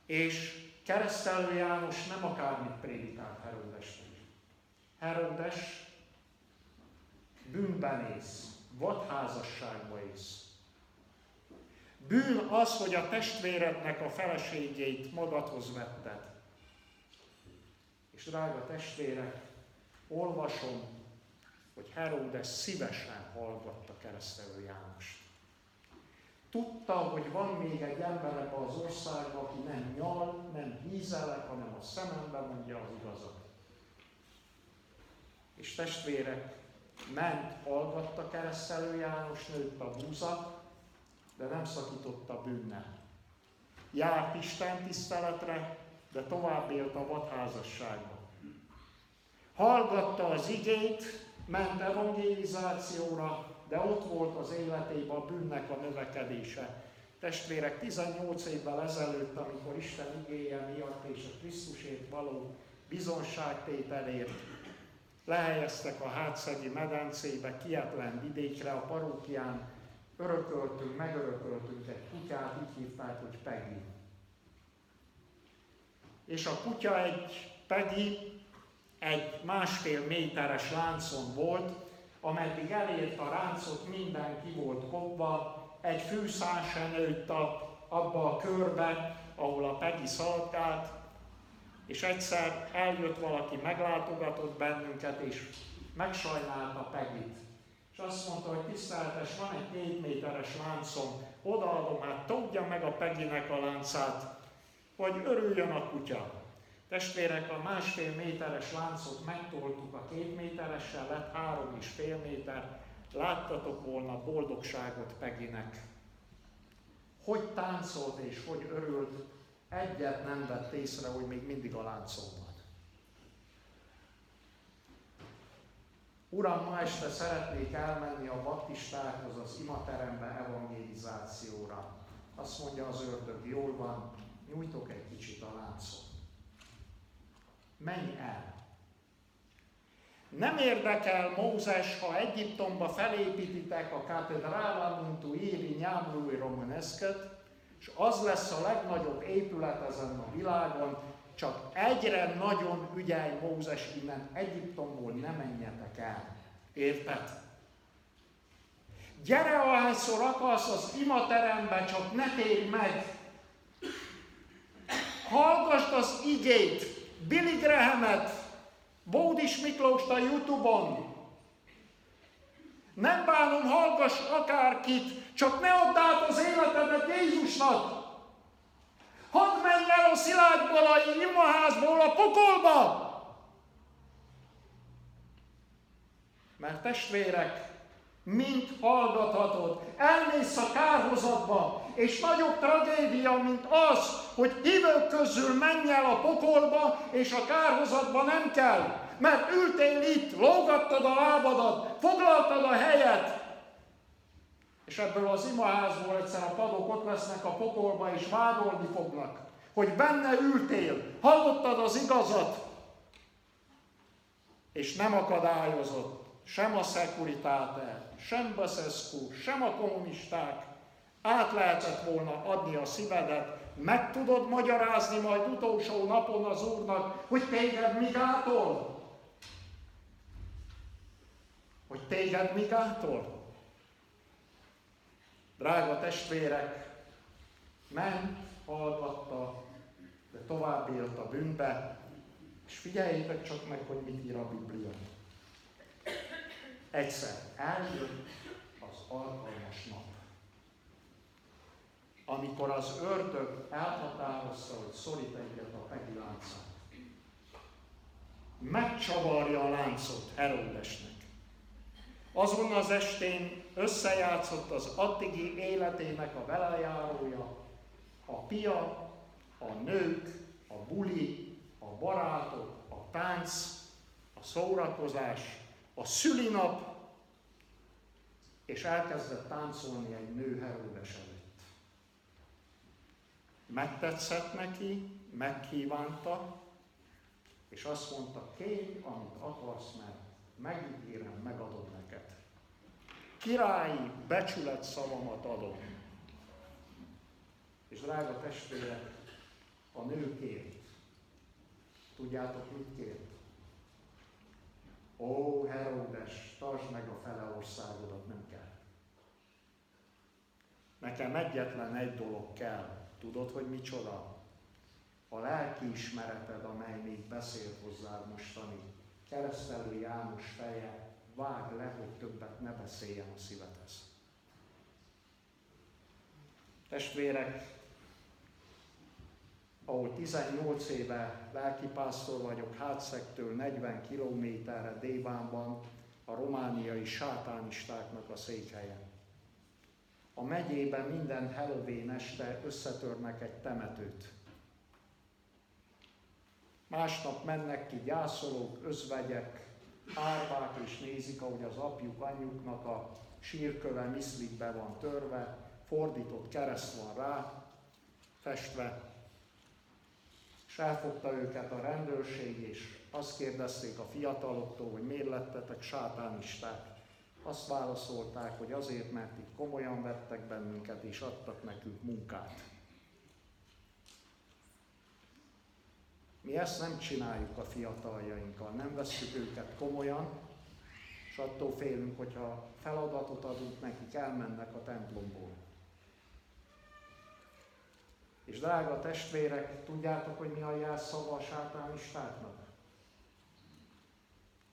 És keresztelő János nem akármit prédikált Heródesnek. Heródes bűnben ész, vadházasságba ész. Bűn az, hogy a testvérednek a feleségét magadhoz vetted. És drága testvérek, olvasom, hogy Heródes szívesen hallgatta keresztelő Jánost. Tudta, hogy van még egy ember ebben az országban, aki nem nyal, nem hízelek, hanem a szemembe mondja az igazat. És testvérek, ment, hallgatta keresztelő János, nőtt a búza, de nem szakította bűnnel. Járt Isten tiszteletre, de tovább élt a vadházasságban. Hallgatta az igét, ment evangelizációra, de ott volt az életében a bűnnek a növekedése. Testvérek, 18 évvel ezelőtt, amikor Isten igéje miatt és a Krisztusért való bizonságtételért lehelyeztek a hátszegi medencébe, kietlen vidékre, a parókián örököltünk, megörököltünk egy kutyát, így hívták, hogy Peggy. És a kutya egy Peggy egy másfél méteres láncon volt, ameddig elért a ráncot, mindenki volt kopva, egy fűszál sem nőtt a, abba a körbe, ahol a Peggy szalkált, és egyszer eljött valaki, meglátogatott bennünket, és megsajnálta Pegit. És azt mondta, hogy tiszteltes, van egy két méteres láncom, odaadom, hát tudja meg a Peginek a láncát, hogy örüljön a kutya. Testvérek, a másfél méteres láncot megtoltuk a két méteressel, lett három és fél méter. Láttatok volna boldogságot Peginek. Hogy táncolt és hogy örült, egyet nem vett észre, hogy még mindig a láncon van. Uram, ma este szeretnék elmenni a baptistákhoz, az imaterembe evangelizációra. Azt mondja az ördög, jól van, nyújtok egy kicsit a láncot. Menj el! Nem érdekel Mózes, ha Egyiptomba felépítitek a katedrála, mint Iri Nyámlúi Romanesket, és az lesz a legnagyobb épület ezen a világon, csak egyre nagyon ügyelj Mózes innen Egyiptomból ne menjetek el. Érted? Gyere, ahányszor akarsz az imaterembe, csak ne térj meg. Hallgassd az igét, Billy Grahamet, Bódis Miklóst a Youtube-on. Nem bánom, hallgass akárkit, csak ne add át az életedet Jézusnak. Hadd menj el a szilágyból, a imaházból a pokolba! Mert testvérek, mint hallgathatod, elmész a kárhozatba, és nagyobb tragédia, mint az, hogy hívők közül menj el a pokolba, és a kárhozatba nem kell. Mert ültél itt, lógattad a lábadat, foglaltad a helyet, és ebből az imaházból egyszer a padok ott lesznek a pokolba, és vádolni fognak, hogy benne ültél, hallottad az igazat, és nem akadályozott sem a Securitate, sem Basescu, sem a kommunisták, át lehetett volna adni a szívedet, meg tudod magyarázni majd utolsó napon az Úrnak, hogy téged mi gátol? Hogy téged mi gátol? Drága testvérek, ment, hallgatta, de tovább élt a bűnbe, és figyeljétek csak meg, hogy mit ír a Biblia. Egyszer eljött az alkalmas nap, amikor az ördög elhatározta, hogy szorít egyet a Pegi láncát. Megcsavarja a láncot Herodesnek. Azon az estén összejátszott az addigi életének a velejárója, a pia, a nők, a buli, a barátok, a tánc, a szórakozás, a szülinap, és elkezdett táncolni egy nő Heródes előtt. Megtetszett neki, megkívánta, és azt mondta, kérj, amit akarsz, mert megígérem, megadom neked. Királyi becsület szavamat adom. És drága testvérek, a nő kért. Tudjátok, mit kért? Ó, Heródes, tartsd meg a fele országodat, nem kell. Nekem egyetlen egy dolog kell. Tudod, hogy micsoda? A lelki ismereted, amely még beszél hozzá mostani. Keresztelő János feje, vág le, hogy többet ne beszéljen a szívedhez. Testvérek, ahol 18 éve lelkipásztor vagyok, Hátszektől 40 kilométerre Dévánban, a romániai sátánistáknak a székhelyen. A megyében minden Halloween este összetörnek egy temetőt. Másnap mennek ki gyászolók, özvegyek, árvák és nézik, ahogy az apjuk, anyjuknak a sírköve miszlikbe van törve, fordított kereszt van rá, festve, és elfogta őket a rendőrség, és azt kérdezték a fiataloktól, hogy miért lettetek sátánisták. Azt válaszolták, hogy azért, mert itt komolyan vettek bennünket, és adtak nekünk munkát. Mi ezt nem csináljuk a fiataljainkkal, nem vesszük őket komolyan, és attól félünk, hogyha feladatot adunk nekik, elmennek a templomból. És drága testvérek, tudjátok, hogy mi a jelszava a sátánistáknak?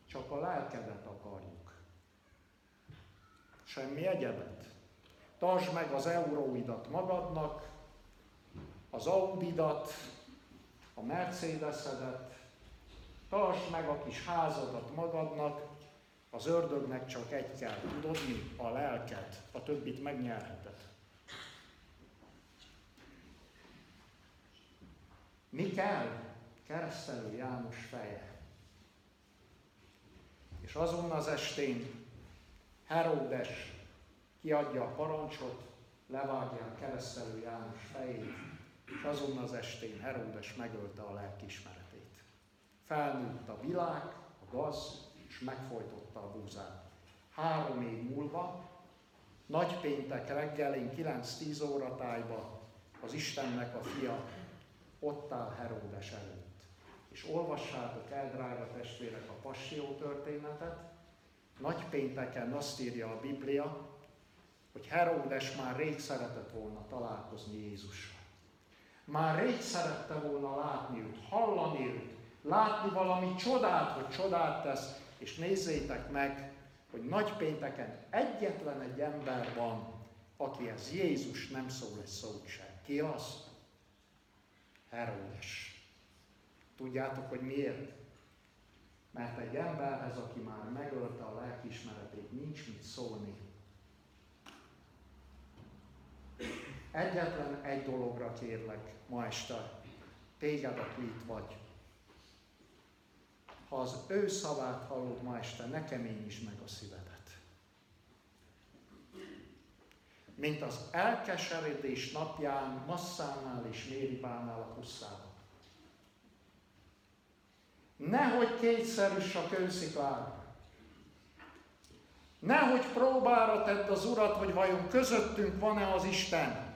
Csak a lelkedet akarjuk. Semmi egyebet. Tartsd meg az euróidat magadnak, az audidat, a Mercedesedet, tartsd meg a kis házadat magadnak, az ördögnek csak egy kell, tudod mi? A lelket, a többit megnyerheted. Mi kell? Keresztelő János feje. És azon az estén Heródes kiadja a parancsot, a keresztelő János fejét, és azon az estén Heródes megölte a lelkismeretét. Felnőtt a világ, a gaz, és megfojtotta a búzát. Három év múlva, nagypéntek reggelén 9-10 óra tájba az Istennek a fia ott áll Heródes előtt. És olvassátok el, drága testvérek, a passió történetet. Nagypénteken azt írja a Biblia, hogy Heródes már rég szeretett volna találkozni Jézussal. Már rég szerette volna látni őt, hallani őt, látni valami csodát, hogy csodát tesz, és nézzétek meg, hogy nagypénteken egyetlen egy ember van, aki ez Jézus nem szól egy szót sem. Ki az? Heródes. Tudjátok, hogy miért? Mert egy emberhez, aki már megölte a lelkiismeretét, nincs mit szólni. Egyetlen egy dologra kérlek ma este, téged, aki itt vagy. Ha az ő szavát hallod ma este, ne keményítsd meg a szívedet. Mint az elkeseredés napján Masszánál és Méribánál a pusztában. Nehogy kétszerűs a kősziklán. Nehogy próbára tedd az Urat, hogy vajon közöttünk van-e az Isten.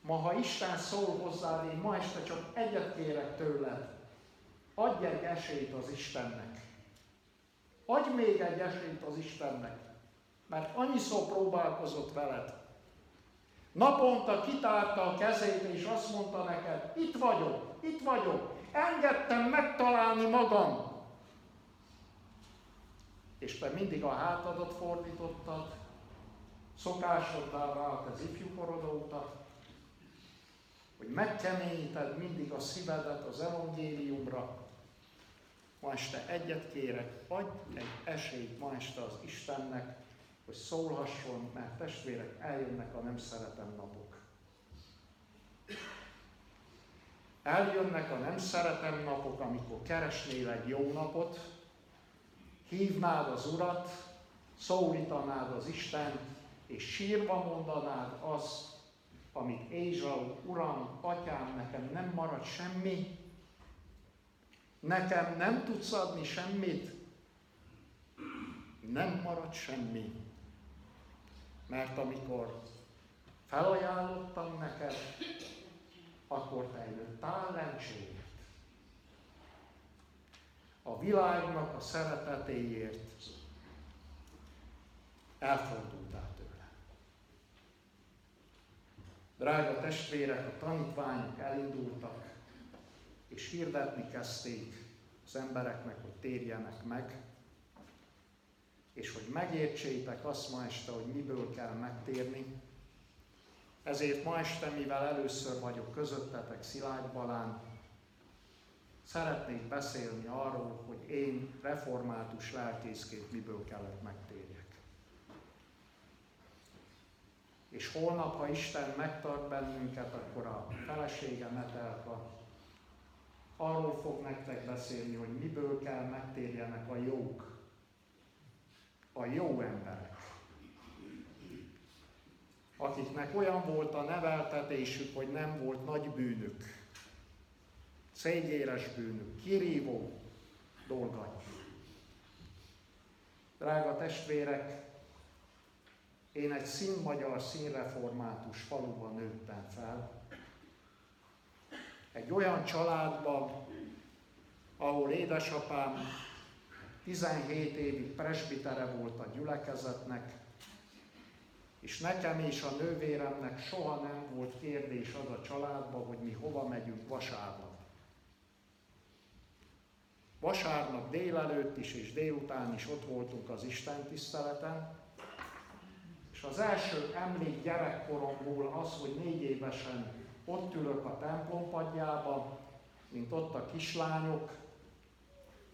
Ma, ha Isten szól hozzád, én ma este csak egyet kérek tőled. Adj egy esélyt az Istennek. Adj még egy esélyt az Istennek. Mert annyiszor próbálkozott veled. Naponta kitárta a kezét, és azt mondta neked, itt vagyok, itt vagyok, engedtem megtalálni magam. És te mindig a hátadat fordítottad, szokásoddá vált az ifjúkorodó utat, hogy megkeményíted mindig a szívedet az evangéliumra. Ma este egyet kérek, adj egy esélyt ma este az Istennek, hogy szólhasson, mert testvérek, eljönnek a nem szeretem napok. Eljönnek a nem szeretem napok, amikor keresnél egy jó napot, hívnád az Urat, szólítanád az Isten, és sírva mondanád azt, amit Ézsau, Uram, Atyám, nekem nem marad semmi, nekem nem tudsz adni semmit, nem marad semmi. Mert amikor felajánlottam neked, akkor te egy talentsért, a világnak a szeretetéért elfordultál tőle. Drága testvérek, a tanítványok elindultak, és hirdetni kezdték az embereknek, hogy térjenek meg, és hogy megértsétek azt ma este, hogy miből kell megtérni. Ezért ma este, mivel először vagyok közöttetek Szilágy Balán, szeretnék beszélni arról, hogy én református lelkészként miből kellett megtérjek. És holnap, ha Isten megtart bennünket, akkor a feleségem Etelka arról fog nektek beszélni, hogy miből kell megtérjenek a jók, a jó emberek, akiknek olyan volt a neveltetésük, hogy nem volt nagy bűnük, szégyeles bűnük, kirívó dolgai. Drága testvérek, én egy színmagyar, színreformátus faluban nőttem fel. Egy olyan családban, ahol édesapám 17 évig presbitere volt a gyülekezetnek, és nekem és a nővéremnek soha nem volt kérdés az a családban, hogy mi hova megyünk vasárnap. Vasárnap délelőtt is és délután is ott voltunk az Isten tiszteleten, és az első emlék gyerekkoromból az, hogy négy évesen ott ülök a templompadjába, mint ott a kislányok,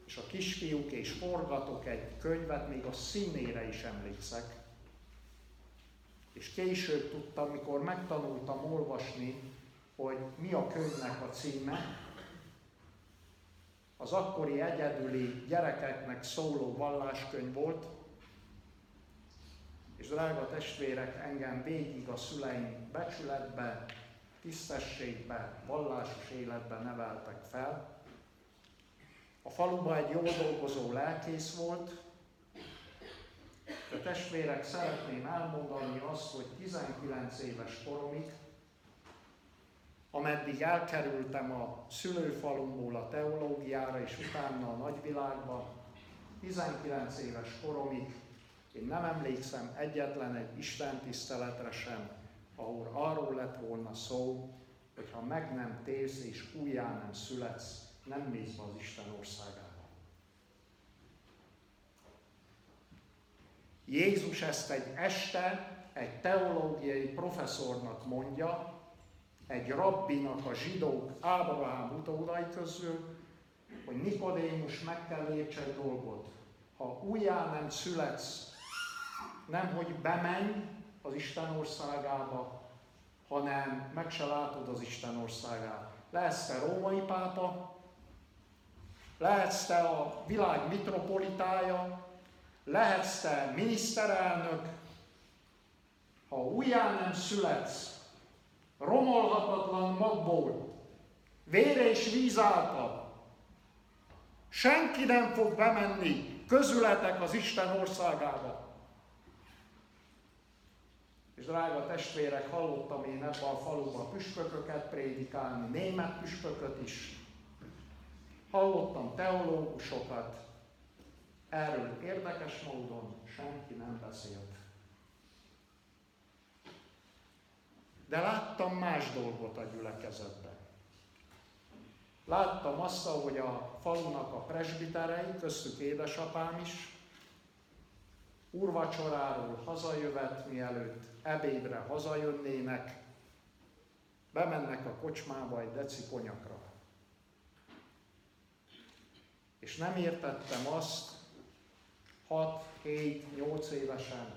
és a kisfiúk, és forgatok egy könyvet, még a színére is emlékszek. És később tudtam, mikor megtanultam olvasni, hogy mi a könyvnek a címe, az akkori egyedüli gyerekeknek szóló valláskönyv volt, és drága testvérek, engem végig a szüleim becsületbe, tisztességbe, vallásos életbe neveltek fel. A faluban egy jól dolgozó lelkész volt, de testvérek, szeretném elmondani azt, hogy 19 éves koromig, ameddig elkerültem a szülőfalumból a teológiára és utána a nagyvilágba, 19 éves koromig én nem emlékszem egyetlen egy Isten tiszteletre sem, ahol arról lett volna szó, hogy ha meg nem térsz és újjá nem születsz, nem mész be az Isten országába. Jézus ezt egy este egy teológiai professzornak mondja, egy rabbinak a zsidók Ábrahám utódai közül, hogy Nikodémus meg kell értse dolgot. Ha újjá nem születsz, nem hogy bemenj az Isten országába, hanem meg se látod az Isten országát. Lehetsz te római pápa, lehetsz te a világ mitropolitája, lehetsz te miniszterelnök, ha újjá nem születsz, romolhatatlan magból, vér és víz által, senki nem fog bemenni közületek az Isten országába. És drága testvérek, hallottam én ebben a faluban püspököket prédikálni, német püspököt is. Hallottam teológusokat. Erről érdekes módon senki nem beszélt. De láttam más dolgot a gyülekezetben. Láttam azt, hogy a falunak a presbiterei, köztük édesapám is, úrvacsoráról hazajövet, mielőtt ebédre hazajönnének, bemennek a kocsmába egy deci konyakra. És nem értettem azt 6-7-8 évesen,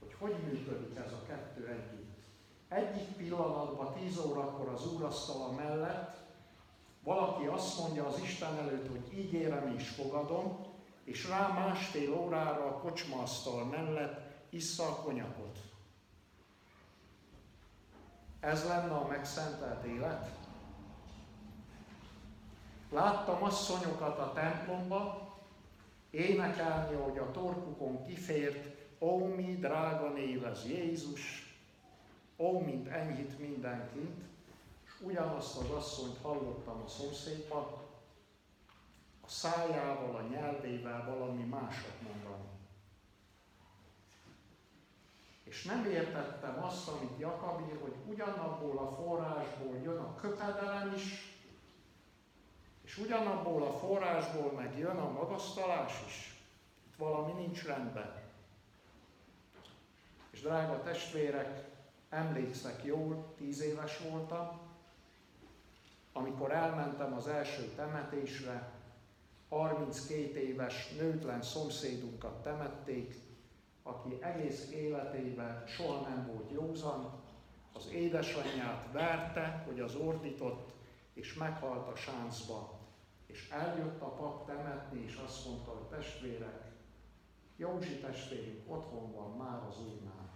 hogy hogy működik ez a kettő együtt. Egyik pillanatban 10 órakor az úrasztala mellett valaki azt mondja az Isten előtt, hogy ígérem és fogadom, és rá másfél órára a kocsmaasztal mellett issza a konyakot. Ez lenne a megszentelt élet? Láttam asszonyokat a templomba, énekelni, hogy a torkukon kifért, ó, mi drága névez Jézus, ó, mint enyhít mindenkit, és ugyanazt az asszonyt hallottam a szomszédban, a szájával, a nyelvével valami másot mondani. És nem értettem azt, amit Jakab ír, hogy ugyanabból a forrásból jön a köpedelem is, és ugyanabból a forrásból meg jön a magasztalás is. Itt valami nincs rendben. És drága testvérek, emlékszek jól, tíz éves voltam, amikor elmentem az első temetésre, 32 éves nőtlen szomszédunkat temették, aki egész életében soha nem volt józan, az édesanyját verte, hogy az ordított, és meghalt a sáncba. És eljött a pap temetni, és azt mondta, hogy testvérek, Józsi testvérünk otthon van már az Úrnál.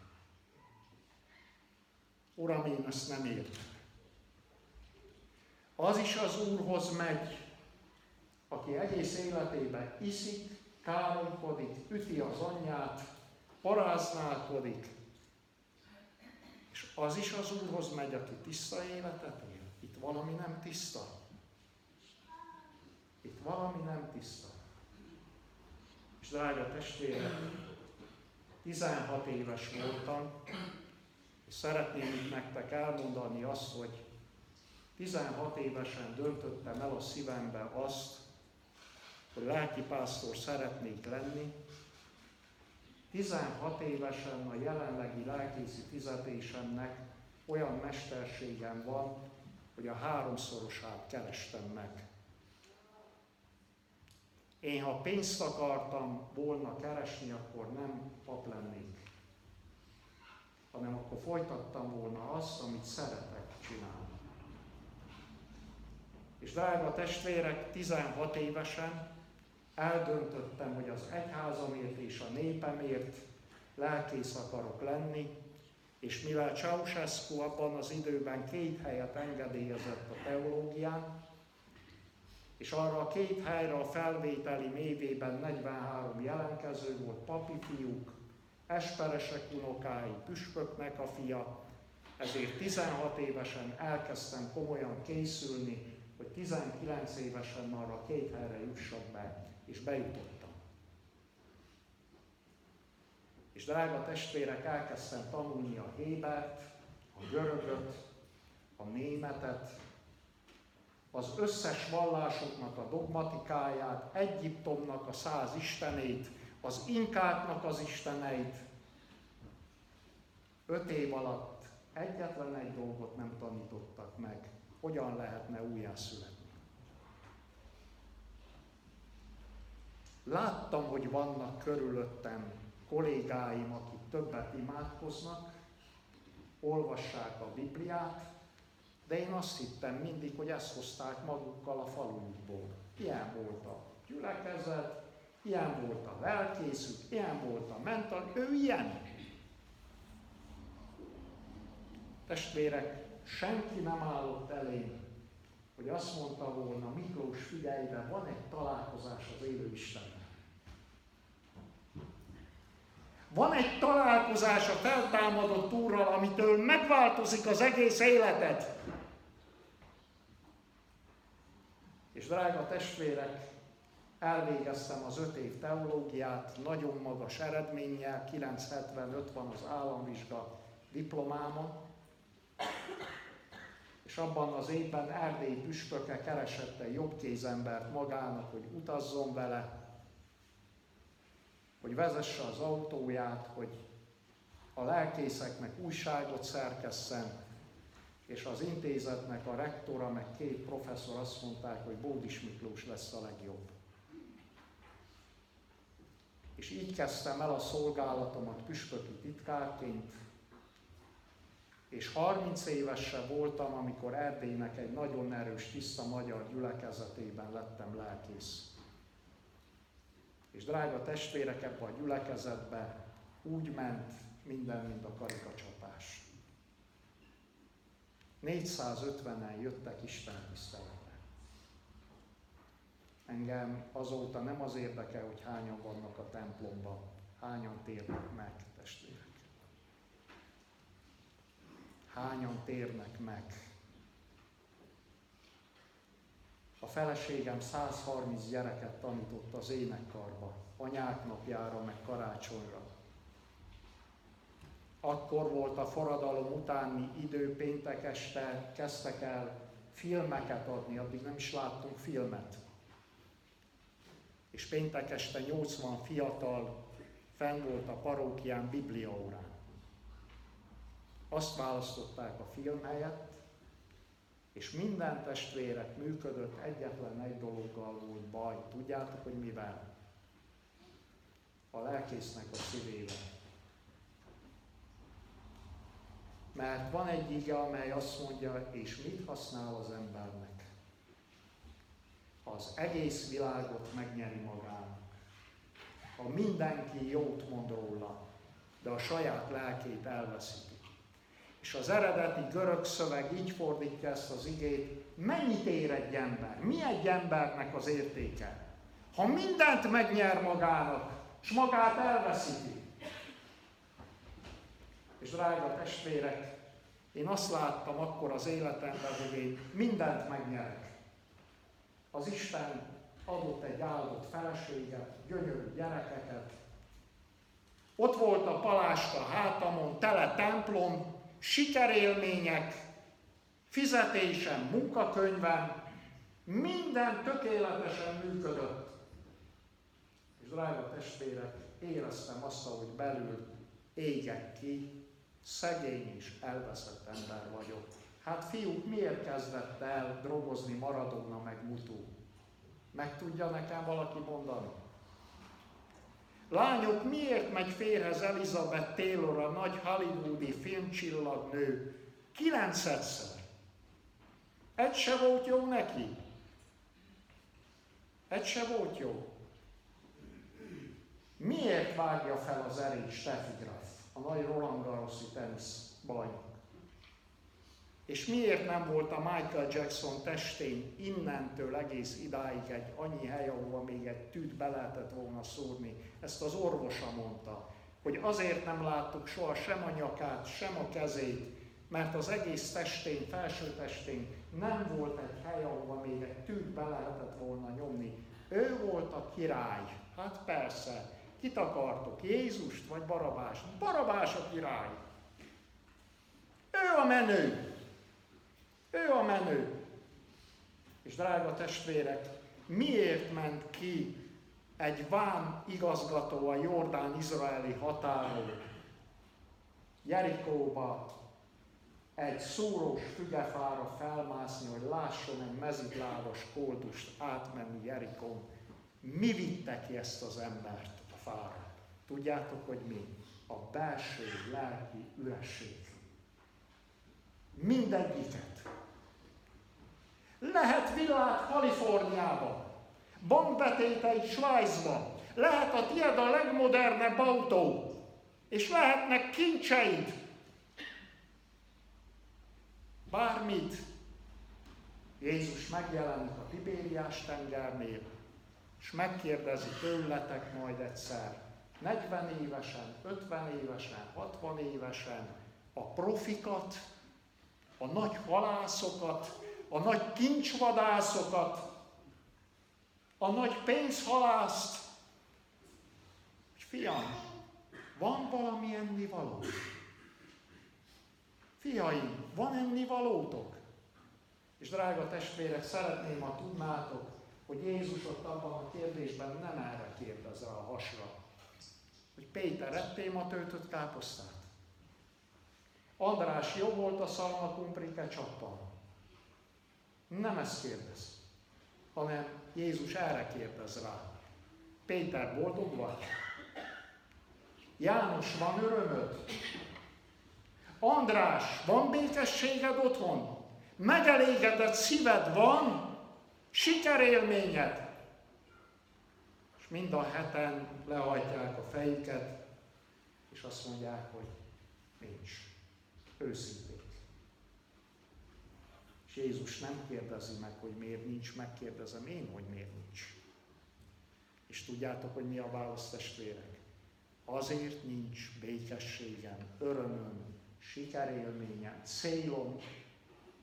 Uram, én ezt nem értem. Az is az Úrhoz megy, aki egész életében iszik, káromkodik, üti az anyját, paráználkodik, és az is az Úrhoz megy, aki tiszta életet él. Itt valami nem tiszta. Itt valami nem tiszta. És drága testvérek, 16 éves voltam, és szeretném itt nektek elmondani azt, hogy 16 évesen döntöttem el a szívembe azt, hogy lelkipásztor szeretnék lenni. 16 évesen a jelenlegi lelkészi fizetésemnek olyan mesterségem van, hogy a háromszorosát kerestem meg. Én ha pénzt akartam volna keresni, akkor nem pap lennék, hanem akkor folytattam volna azt, amit szeretek csinálni. És drága testvérek, 16 évesen eldöntöttem, hogy az egyházamért és a népemért lelkész akarok lenni, és mivel Ceausescu abban az időben két helyet engedélyezett a teológián, és arra a két helyre a felvételi mévében 43 jelentkező volt, papi fiúk, esperesek unokái, püspöknek a fia, ezért 16 évesen elkezdtem komolyan készülni, hogy 19 évesen arra a két helyre jussak be, és bejutottam. És drága testvérek, elkezdtem tanulni a Hébert, a görögöt, a németet, az összes vallásoknak a dogmatikáját, Egyiptomnak a száz istenét, az inkáknak az isteneit. Öt év alatt egyetlen egy dolgot nem tanítottak meg, hogyan lehetne újjászületni. Láttam, hogy vannak körülöttem kollégáim, akik többet imádkoznak, olvassák a Bibliát, de én azt hittem mindig, hogy ezt hozták magukkal a falujukból. Ilyen volt a gyülekezet, ilyen volt a lelkészük, ilyen volt a mental, ő ilyen. Testvérek, senki nem állott elém, hogy azt mondta volna, Miklós figyelj, de van egy találkozás az élő Istennel. Van egy találkozás a feltámadott Úrral, amitől megváltozik az egész életed. És drága testvérek, elvégeztem az öt év teológiát, nagyon magas eredménnyel, 975 van az államvizsga diplomáma, és abban az évben Erdély püspöke keresett egy jobbkézembert magának, hogy utazzon vele, hogy vezesse az autóját, hogy a lelkészeknek újságot szerkesszen, és az intézetnek a rektora, meg két professzor azt mondták, hogy Bódis Miklós lesz a legjobb. És így kezdtem el a szolgálatomat püspöki titkárként, és 30 évesen voltam, amikor Erdélynek egy nagyon erős, tiszta magyar gyülekezetében lettem lelkész. És drága testvérek, ebbe a gyülekezetbe úgy ment minden, mint a karikacsapás. 450-en jöttek Isten tiszteletre. Engem azóta nem az érdekel, hogy hányan vannak a templomban, hányan térnek meg, testvérek. Hányan térnek meg. A feleségem 130 gyereket tanított az énekkarba, anyák napjára, meg karácsonyra. Akkor volt a forradalom utáni idő, péntek este kezdtek el filmeket adni, addig nem is láttunk filmet. És péntek este 80 fiatal fenn volt a parókián bibliaórán. Azt választották a film helyett, és minden testvérek működött, egyetlen egy dologgal volt baj. Tudjátok, hogy mivel? A lelkésznek a szívével. Mert van egy ige, amely azt mondja, és mit használ az embernek? Ha az egész világot megnyeri magának, ha mindenki jót mond róla, de a saját lelkét elveszíti. És az eredeti görög szöveg így fordítja ezt az igét, mennyit ér egy ember? Mi egy embernek az értéke? Ha mindent megnyer magának, és magát elveszíti. És drága testvérek, én azt láttam akkor az életemben, hogy én mindent megnyerek. Az Isten adott egy áldott feleséget, gyönyörű gyerekeket. Ott volt a paláska hátamon, tele templom, sikerélmények, fizetésem, munkakönyvem, minden tökéletesen működött. És drága testvérek, éreztem azt, hogy belül égek ki, szegény és elveszett ember vagyok. Hát fiúk, miért kezdett el drogozni Maradona meg Mutu? Meg tudja nekem valaki mondani? Lányok, miért megy férhez Elizabeth Taylor, a nagy hollywoodi filmcsillagnő? Kilencedszer. Egy se volt jó neki. Egy se volt jó. Miért vágja fel az erét Steffi Graf, a nagy Roland Garrosi tenisz bajnok? És miért nem volt a Michael Jackson testén innentől egész idáig egy annyi hely, ahova még egy tűt be lehetett volna szúrni? Ezt az orvosa mondta, hogy azért nem láttuk soha sem a nyakát, sem a kezét, mert az egész testén, felső testén nem volt egy hely, ahova még egy tűt be lehetett volna nyomni. Ő volt a király. Hát persze, kit akartok? Jézust vagy Barabást? Barabás a király. Ő a menő. Ő a menő. És drága testvérek, miért ment ki egy vám igazgató a Jordán-izraeli határon Jerikóba egy szúrós fügefára felmászni, hogy lásson egy mezitlábas koldust átmenni Jerikon. Mi vitte ki ezt az embert a fára? Tudjátok, hogy mi? A belső lelki üresség. Mindegyiket. Lehet világ Kaliforniában, bankbetétei Svájcban, lehet a tiéd a legmodernebb autó, és lehetnek kincseid, bármit. Jézus megjelenik a Tibériás tengernél, és megkérdezi tőletek majd egyszer, 40 évesen, 50 évesen, 60 évesen a profikat, a nagy halászokat, a nagy kincsvadászokat, a nagy pénzhalászt, fiam, van valami ennivaló? Fiaim, van ennivalótok? És drága testvérek, szeretném, ha tudnátok, hogy Jézus ott abban a kérdésben nem erre kérdez a hasra. Hogy Péter, ettél ma töltött káposztát? András, jó volt a szalma kumprike csappal? Nem ezt kérdez, hanem Jézus erre kérdez rá. Péter, boldog vagy? János, van örömöd? András, van békességed otthon? Megelégedett szíved van? Sikerélményed? És mind a heten lehajtják a fejüket, és azt mondják, hogy nincs. Őszintén. És Jézus nem kérdezi meg, hogy miért nincs, megkérdezem én, hogy miért nincs. És tudjátok, hogy mi a válasz testvérek? Azért nincs békességem, örömöm, sikerélményem, célom,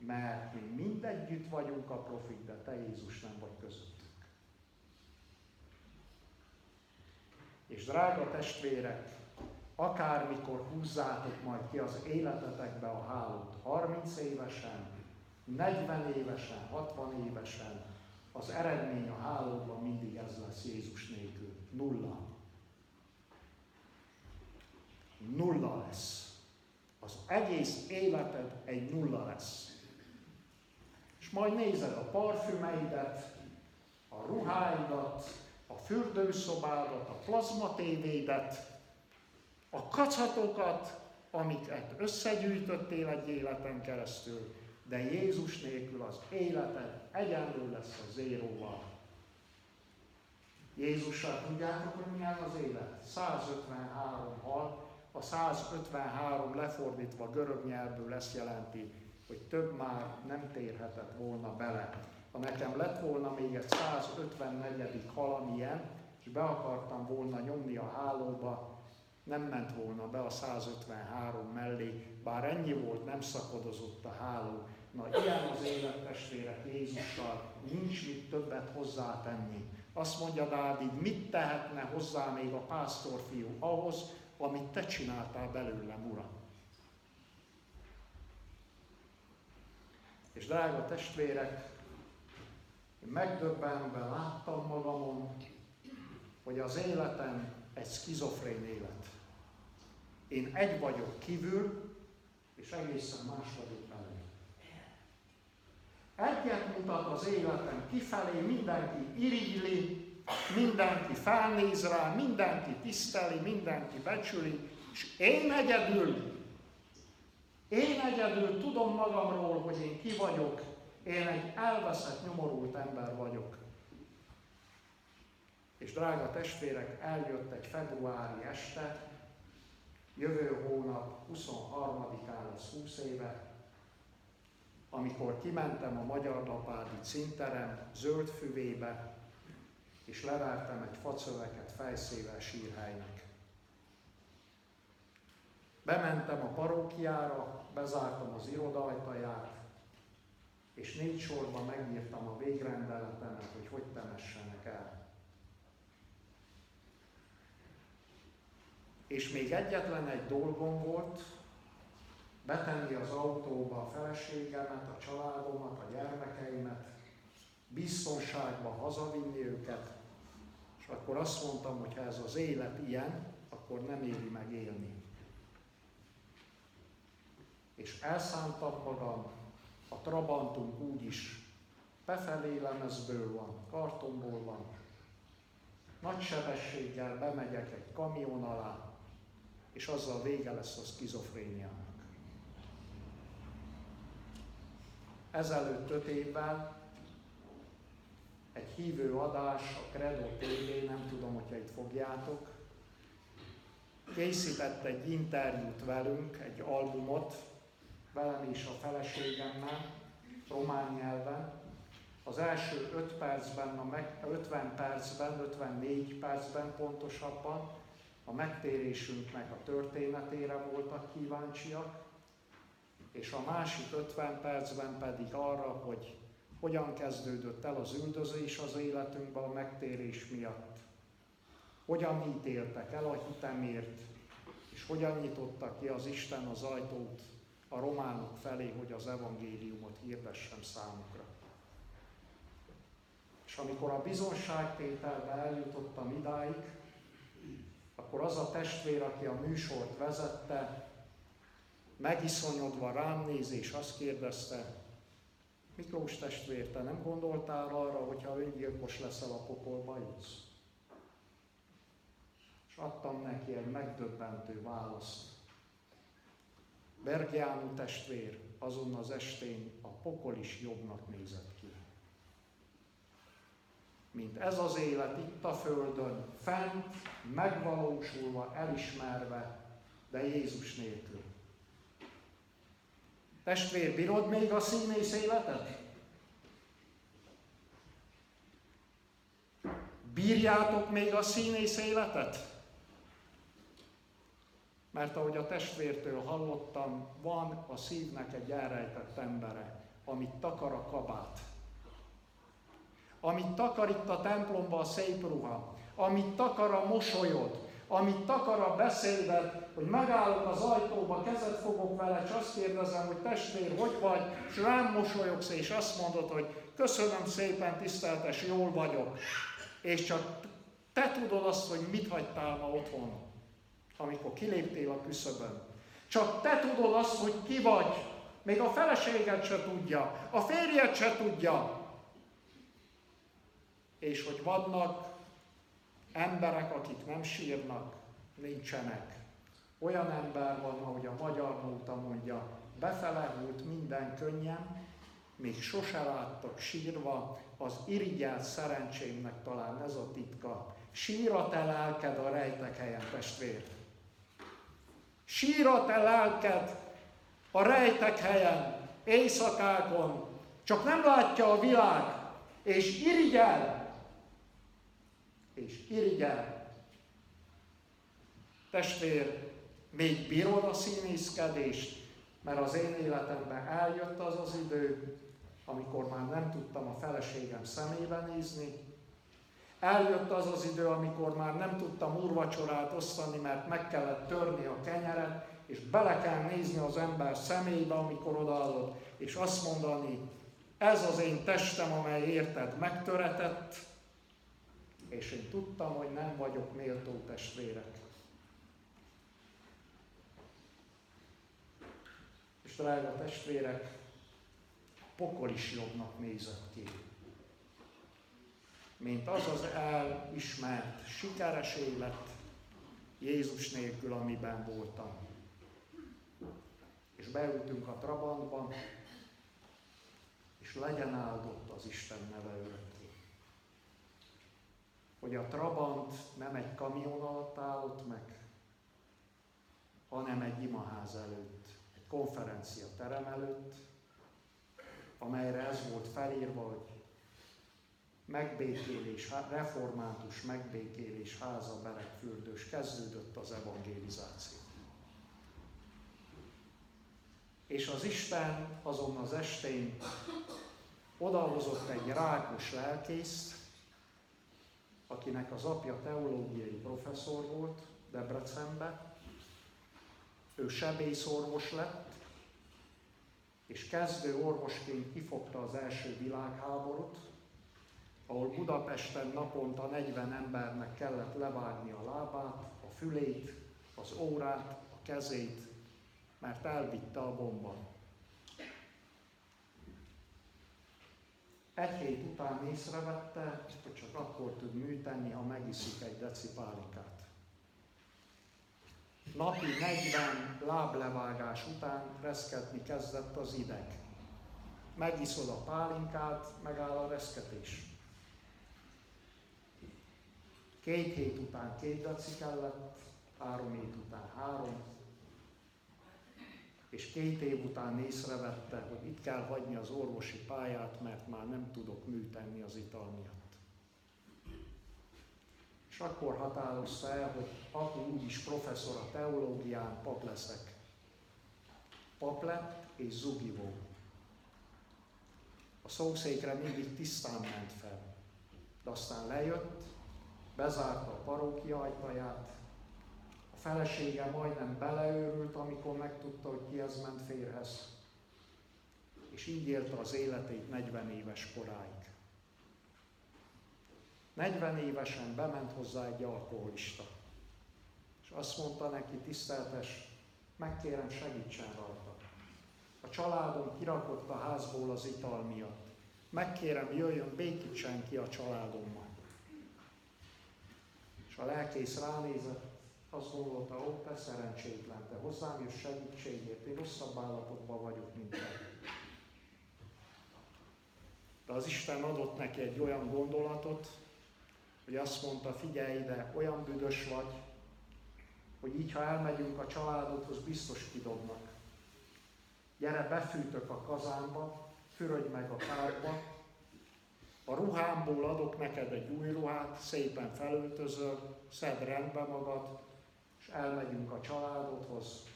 mert mi mindegyütt vagyunk a profik, de te Jézus nem vagy közöttünk. És drága testvérek, akármikor húzzátok majd ki az életetekbe a hálót, 30 évesen, 40 évesen, 60 évesen, az eredmény a hálóban mindig ez lesz Jézus nélkül. Nulla. Nulla lesz. Az egész életed egy nulla lesz. Majd nézed a parfümeidet, a ruháidat, a fürdőszobádat, a plazmatévédet, a kacatokat, amiket összegyűjtöttél egy életen keresztül, de Jézus nélkül az életed egyenlő lesz a zéróval. Jézussal tudjátok, hogy milyen az élet? 153 hal, a 153 lefordítva görög nyelvből ezt jelenti, hogy több már nem térhetett volna bele. Ha nekem lett volna még egy 154. halamilyen, és be akartam volna nyomni a hálóba, nem ment volna be a 153 mellé, bár ennyi volt, nem szakodozott a háló, Na, ilyen az élet testvérek Jézussal, nincs mit többet hozzátenni. Azt mondja Dávid, mit tehetne hozzá még a pásztorfiú ahhoz, amit te csináltál belőlem, Uram. És drága testvérek, én megdöbbenve láttam magamon, hogy az életem egy skizofrén élet. Én egy vagyok kívül, és egészen más vagyok belül. Egyet mutat az életem kifelé, mindenki irigyli, mindenki felnéz rá, mindenki tiszteli, mindenki becsüli, és én egyedül, én egyedül tudom magamról, hogy én ki vagyok, én egy elveszett, nyomorult ember vagyok. És drága testvérek, eljött egy februári este, jövő hónap 23-án lesz 20 éve, amikor kimentem a Magyar Lapádi cinterem zöld füvébe, és levertem egy facöveket fejszével sírhelynek. Bementem a parókiára, bezártam az irodajtaját, és négy sorban megírtam a végrendeletemet, hogy hogy temessenek el. És még egyetlen egy dolgom volt, betenni az autóba a feleségemet, a családomat, a gyermekeimet, biztonságba hazavinni őket, és akkor azt mondtam, hogy ha ez az élet ilyen, akkor nem éri meg élni. És elszántam magam, a Trabantunk úgyis befelé lemezből van, kartonból van, nagy sebességgel bemegyek egy kamion alá, és azzal vége lesz a skizofréniának. Ezelőtt öt évvel egy hívő adás a Credo TV, nem tudom, hogyha itt fogjátok, készített egy interjút velünk, egy albumot, velem és a feleségemmel, román nyelven. Az első 5 percben, a meg, 50 percben, 54 percben pontosabban a megtérésünknek a történetére voltak kíváncsiak, és a másik 50 percben pedig arra, hogy hogyan kezdődött el az üldözés az életünkben a megtérés miatt, hogyan ítéltek el a hitemért, és hogyan nyitotta ki az Isten az ajtót a románok felé, hogy az evangéliumot hirdessem számukra. És amikor a bizonságtételbe eljutottam idáig, akkor az a testvér, aki a műsort vezette, megiszonyodva rám néz, és azt kérdezte, Miklós testvér, te nem gondoltál arra, hogy ha öngyilkos leszel, a pokolba jutsz? És adtam neki egy megdöbbentő választ. Bergiánú testvér azon az estén a pokol is jobbnak nézett ki. Mint ez az élet itt a Földön, fent, megvalósulva, elismerve, de Jézus nélkül. Testvér, bírod még a színész életet? Bírjátok még a színész életet? Mert ahogy a testvértől hallottam, van a szívnek egy elrejtett embere, amit takar a kabát. Amit takar itt a templomba a szép ruha, amit takar a mosolyod, amit takar a beszéded, hogy megállok az ajtóba, kezet fogok vele, és azt kérdezem, hogy testvér, hogy vagy, és rám mosolyogsz, és azt mondod, hogy köszönöm szépen, tiszteltes, jól vagyok. És csak te tudod azt, hogy mit hagytál ma otthon, amikor kiléptél a küszöbön. Csak te tudod azt, hogy ki vagy. Még a feleséged se tudja, a férjed se tudja. És hogy vannak emberek, akik nem sírnak, nincsenek. Olyan ember van, ahogy a magyar nóta mondja, befele volt minden könnyen, még sose láttak sírva, az irigyelt szerencsémnek talán ez a titka. Sír a te lelked a rejtek helyen, testvér. Sír a te lelked a rejtek helyen, éjszakákon, csak nem látja a világ, és irigyel, és irigyel. Testvér, még bírod a színészkedést, mert az én életemben eljött az az idő, amikor már nem tudtam a feleségem szemébe nézni, eljött az az idő, amikor már nem tudtam úrvacsorát osztani, mert meg kellett törni a kenyeret, és bele kell nézni az ember szemébe, amikor odaadott, és azt mondani, ez az én testem, amely érted megtöretett, és én tudtam, hogy nem vagyok méltó testvérek. És drága testvérek, pokol is jobbnak nézett ki. Mint az az elismert, sikeres élet Jézus nélkül, amiben voltam. És beültünk a Trabantba, és legyen áldott az Isten neve örökké. Hogy a Trabant nem egy kamion alatt állott meg, hanem egy imaház előtt, egy konferencia terem előtt, amelyre ez volt felírva, hogy megbékélés, református megbékélés háza Berekfürdős, kezdődött az evangelizáció. És az Isten azon az estén odahozott egy rákos lelkészt, akinek az apja teológiai professzor volt Debrecenbe, ő sebészorvos lett, és kezdő orvosként kifogta az első világháborút, ahol Budapesten naponta 40 embernek kellett levágni a lábát, a fülét, az órát, a kezét, mert elvitte a bomba. Egy hét után észrevette, hogy csak akkor tud műteni, ha megiszik egy deci pálinkát. Napi 40 láblevágás után reszketni kezdett az ideg. Megiszod a pálinkát, megáll a reszketés. Két hét után két deci kellett, három hét után három, és két év után észrevette, hogy itt kell hagyni az orvosi pályát, mert már nem tudok műtenni az ital miatt. És akkor határozta el, hogy akkor úgyis professzor a teológián, pap leszek. Pap lett és zugivó. A szószékre mindig tisztán ment fel. De aztán lejött, bezárta a parókia ajtaját, a felesége majdnem beleőrült, amikor megtudta, hogy ki az ment férhez. És így élte az életét 40 éves koráig. 40 évesen bement hozzá egy alkoholista. És azt mondta neki, tiszteltes, megkérem segítsen rajta. A családom kirakott a házból az ital miatt. Megkérem, jöjjön, békítsen ki a családommal. És a lelkész ránézett, azt gondolta, ó, te szerencsétlen, te hozzám jössz segítségért, én rosszabb állapotban vagyok, mint te. De az Isten adott neki egy olyan gondolatot, hogy azt mondta, figyelj ide, olyan büdös vagy, hogy így, ha elmegyünk a családodhoz, biztos kidobnak. Gyere, befűtök a kazánba, fürödj meg a kárba, a ruhámból adok neked egy új ruhát, szépen felöltözöl, szed rendbe magad, és elmegyünk a családodhoz,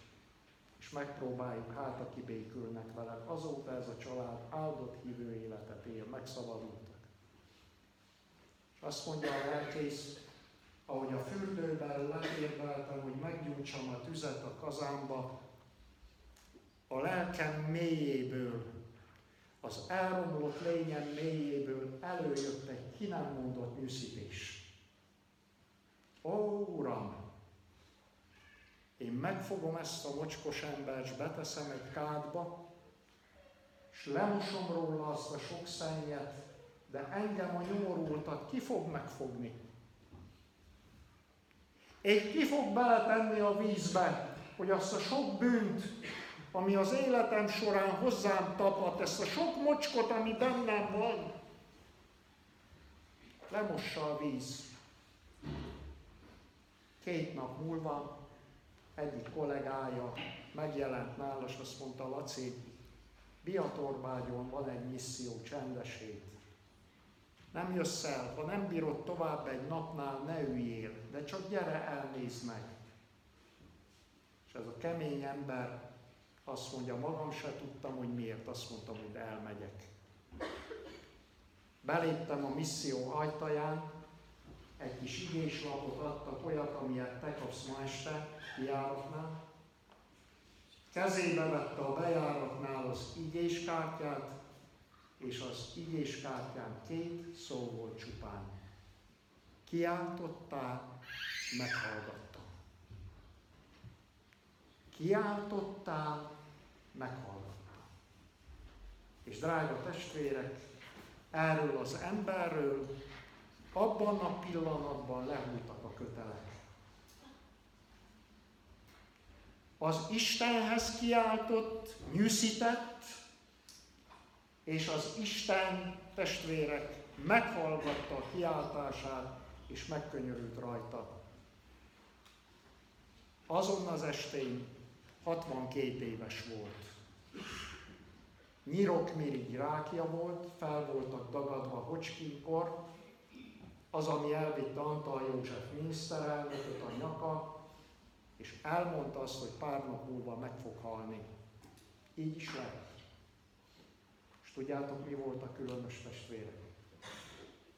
és megpróbáljuk, hát aki békülnek veled. Azóta ez a család áldott hívő életet él, megszabadultak. És azt mondja a lelkész, ahogy a fürdőben leérveltem, hogy meggyújtsam a tüzet a kazánba, a lelkem mélyéből az elromlott lényem mélyéből előjött egy ki nem mondott nyűszítés. Ó, Uram! Én megfogom ezt a mocskos embert, beteszem egy kádba, és lemosom róla azt a sok szennyet, de engem a nyomorultat ki fog megfogni? Én ki fog beletenni a vízbe, hogy azt a sok bűnt, ami az életem során hozzám tapadt, ezt a sok mocskot, ami bennem van, lemossa a víz. Két nap múlva egyik kollégája megjelent nála, és azt mondta, Laci, Biatorbágyon van egy misszió, csendesét. Nem jössz el, ha nem bírod tovább egy napnál, ne üljél, de csak gyere, elnézd meg. És ez a kemény ember azt mondja, magam se tudtam, hogy miért, azt mondtam, hogy elmegyek. Beléptem a misszió ajtaján, egy kis igéslapot adtak, olyat, amilyet te kapsz ma este kijáratnál. Kezébe vette a bejáratnál az igéskártyát, és az igéskártyán két szó volt csupán. Kiáltottál, meghallgattam. Kiáltottál, meghallgatta. És drága testvérek, erről az emberről abban a pillanatban lehúltak a kötelek. Az Istenhez kiáltott, nyűszített, és az Isten testvérek meghallgatta a kiáltását, és megkönyörült rajta. Azon az estén 62 éves volt. Nyirokmirigy rákja volt, fel voltak dagadva Hocskinkkor, az, ami elvitte Antal József miniszterelnököt a nyaka, és elmondta azt, hogy pár nap múlva meg fog halni. Így is lett. És tudjátok, mi volt a különös testvérek?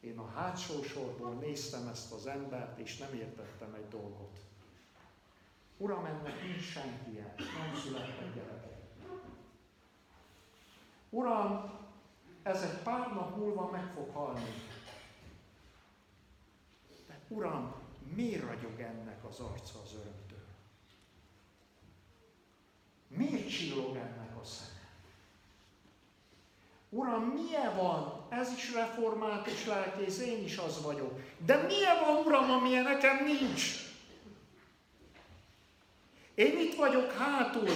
Én a hátsó sorból néztem ezt az embert, és nem értettem egy dolgot. Uram, ennek nincs senki nem születtek gyerekek. Uram, ez egy pár nap múlva meg fog halni. De Uram, miért ragyog ennek az arca az örömtől? Miért csillog ennek a szeme? Uram, milyen van? Ez is reformált és lelkész, én is az vagyok. De milyen van, Uram, amilyen nekem nincs? Én itt vagyok hátul,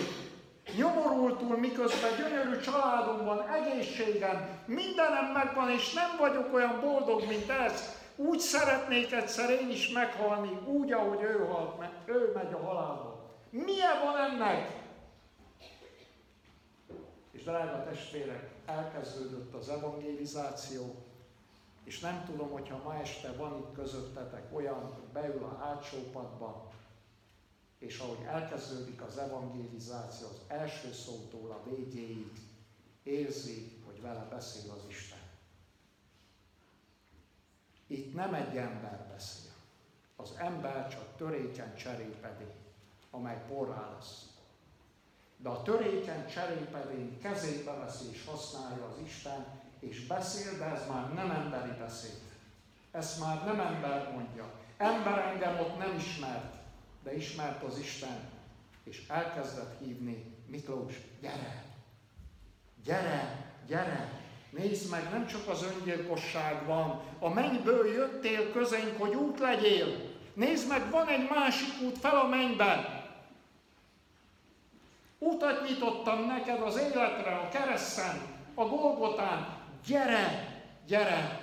nyomorultul, miközben gyönyörű családom van, egészségem, mindenem megvan, és nem vagyok olyan boldog, mint ez. Úgy szeretnék egyszer én is meghalni, úgy, ahogy ő halt meg, ő megy a halálba. Milyen van ennek? És drága testvérek, elkezdődött az evangelizáció, és nem tudom, hogyha ma este van itt közöttetek olyan, beül a hátsó padba, és ahogy elkezdődik az evangelizáció, az első szótól a végéig érzi, hogy vele beszél az Isten. Itt nem egy ember beszél. Az ember csak törékeny cserépedény, amely porrá lesz. De a törékeny cserépedény kezébe veszi és használja az Isten, és beszél, de ez már nem emberi beszéd. Ezt már nem ember mondja. Ember engem ott nem ismert de ismert az Isten, és elkezdett hívni, Miklós, gyere, gyere, gyere, nézd meg, nem csak az öngyilkosság van, a mennyből jöttél közénk, hogy út legyél. Nézd meg, van egy másik út fel a mennyben. Utat nyitottam neked az életre, a kereszten, a Golgotán. Gyere, gyere!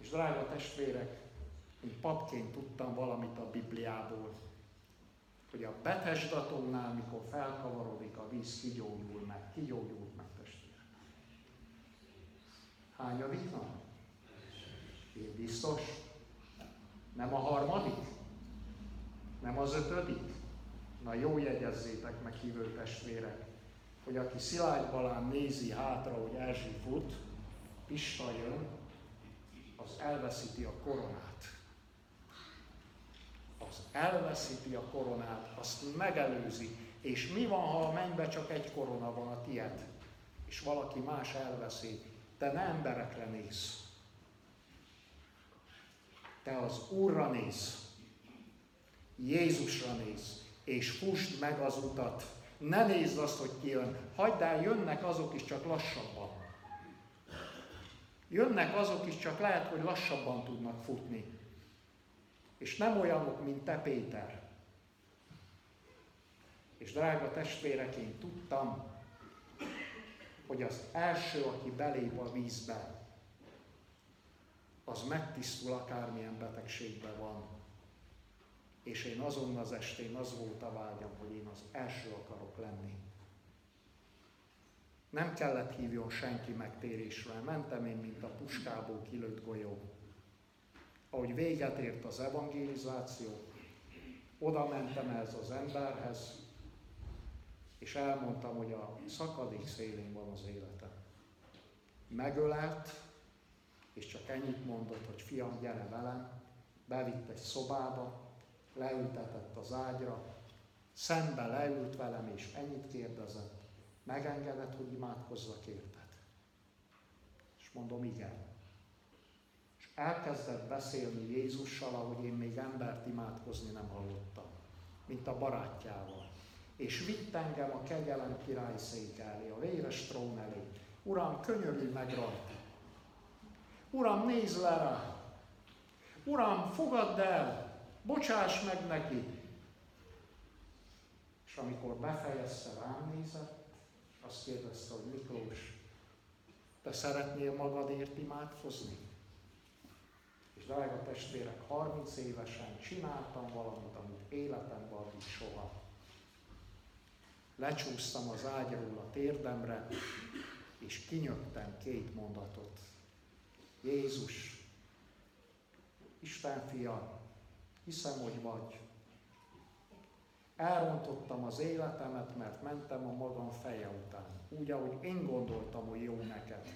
És drága testvérek, én papként tudtam valamit a Bibliából, hogy a Betesdatónál, mikor felkavarodik a víz, kigyógyul meg, kigyógyult meg testvére. Hányadik nap? Én biztos? Nem a harmadik? Nem az ötödik? Na jó jegyezzétek meg hívő testvérek, hogy aki Szilágy Balán nézi hátra, hogy Erzsi fut, Pista jön, az elveszíti a koronát az elveszíti a koronát, azt megelőzi. És mi van, ha a mennybe csak egy korona van a tied, és valaki más elveszi? Te ne emberekre néz. Te az Úrra néz. Jézusra néz. És fusd meg az utat. Ne nézd azt, hogy ki jön. Hagyd el, jönnek azok is csak lassabban. Jönnek azok is, csak lehet, hogy lassabban tudnak futni és nem olyanok, mint te Péter. És drága testvérek, én tudtam, hogy az első, aki belép a vízbe, az megtisztul akármilyen betegségben van. És én azon az estén az volt a vágyam, hogy én az első akarok lenni. Nem kellett hívjon senki megtérésre, mentem én, mint a puskából kilőtt golyó ahogy véget ért az evangelizáció, oda mentem ez az emberhez, és elmondtam, hogy a szakadék szélén van az életem. Megölelt, és csak ennyit mondott, hogy fiam, gyere velem, bevitt egy szobába, leültetett az ágyra, szembe leült velem, és ennyit kérdezett, megengedett, hogy imádkozzak érted? És mondom, igen elkezdett beszélni Jézussal, ahogy én még embert imádkozni nem hallottam, mint a barátjával. És vitt engem a kegyelem király szék elé, a véres trón elé, Uram, könyörülj meg rajta. Uram, nézz le rá. Uram, fogadd el, bocsáss meg neki. És amikor befejezte, rám nézett, azt kérdezte, hogy Miklós, te szeretnél magadért imádkozni? Drága testvérek, 30 évesen csináltam valamit, amit életemben addig soha. Lecsúsztam az ágyról a térdemre, és kinyögtem két mondatot. Jézus, Isten fia, hiszem, hogy vagy. Elrontottam az életemet, mert mentem a magam feje után. Úgy, ahogy én gondoltam, hogy jó neked.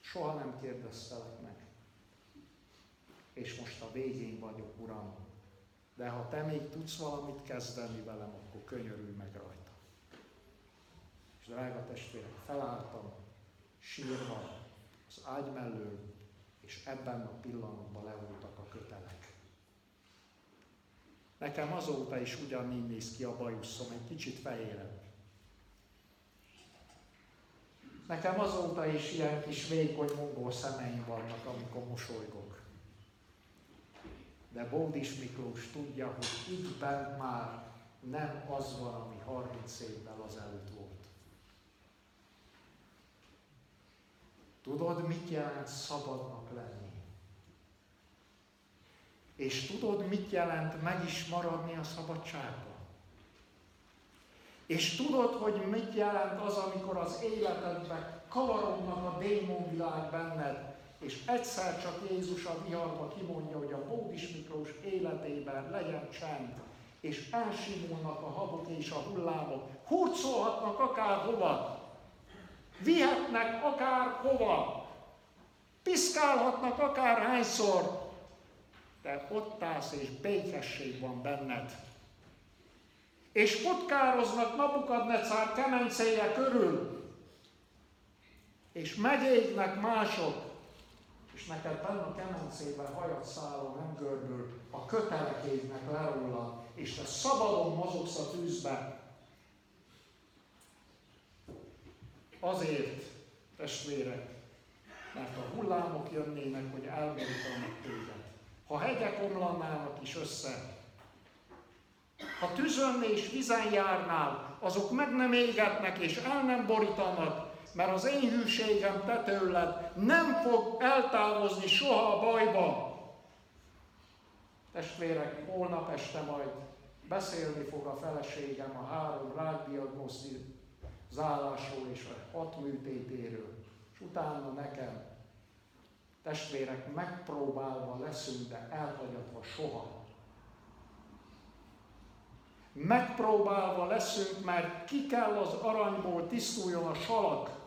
Soha nem kérdeztelek meg. És most a végén vagyok, Uram. De ha te még tudsz valamit kezdeni velem, akkor könyörülj meg rajta. És drága testvérek, felálltam, sírva az ágy mellől, és ebben a pillanatban levoltak a kötelek. Nekem azóta is ugyanígy néz ki a bajuszom, egy kicsit fehérebb. Nekem azóta is ilyen kis vékony mongol szemeim vannak, amikor mosolygok. De Bódis Miklós tudja, hogy itt bent már nem az van, ami 30 évvel azelőtt volt. Tudod, mit jelent szabadnak lenni? És tudod, mit jelent meg is maradni a szabadságban? És tudod, hogy mit jelent az, amikor az életedben kavarognak a démonvilág benned, és egyszer csak Jézus a viharba kimondja, hogy a Bódis Miklós életében legyen csend, és elsimulnak a habok és a hullámok, hurcolhatnak akárhova, vihetnek akárhova, piszkálhatnak akárhányszor, de ott állsz és békesség van benned. És potkároznak Nabukadnecár kemencéje körül, és megégnek mások, és neked benne kemencében hajat szálló nem görbül, a kötelek égnek és te szabadon mozogsz a tűzbe. Azért, testvérek, mert a hullámok jönnének, hogy elborítanak téged. Ha hegyek omlanának is össze, ha tűzön és vizen járnál, azok meg nem égetnek és el nem borítanak, mert az én hűségem te tőled nem fog eltávozni soha a bajba. Testvérek, holnap este majd beszélni fog a feleségem a három rákdiagnosztizálásról és a hat műtétéről, és utána nekem testvérek megpróbálva leszünk, de elhagyatva soha. Megpróbálva leszünk, mert ki kell az aranyból tisztuljon a salak,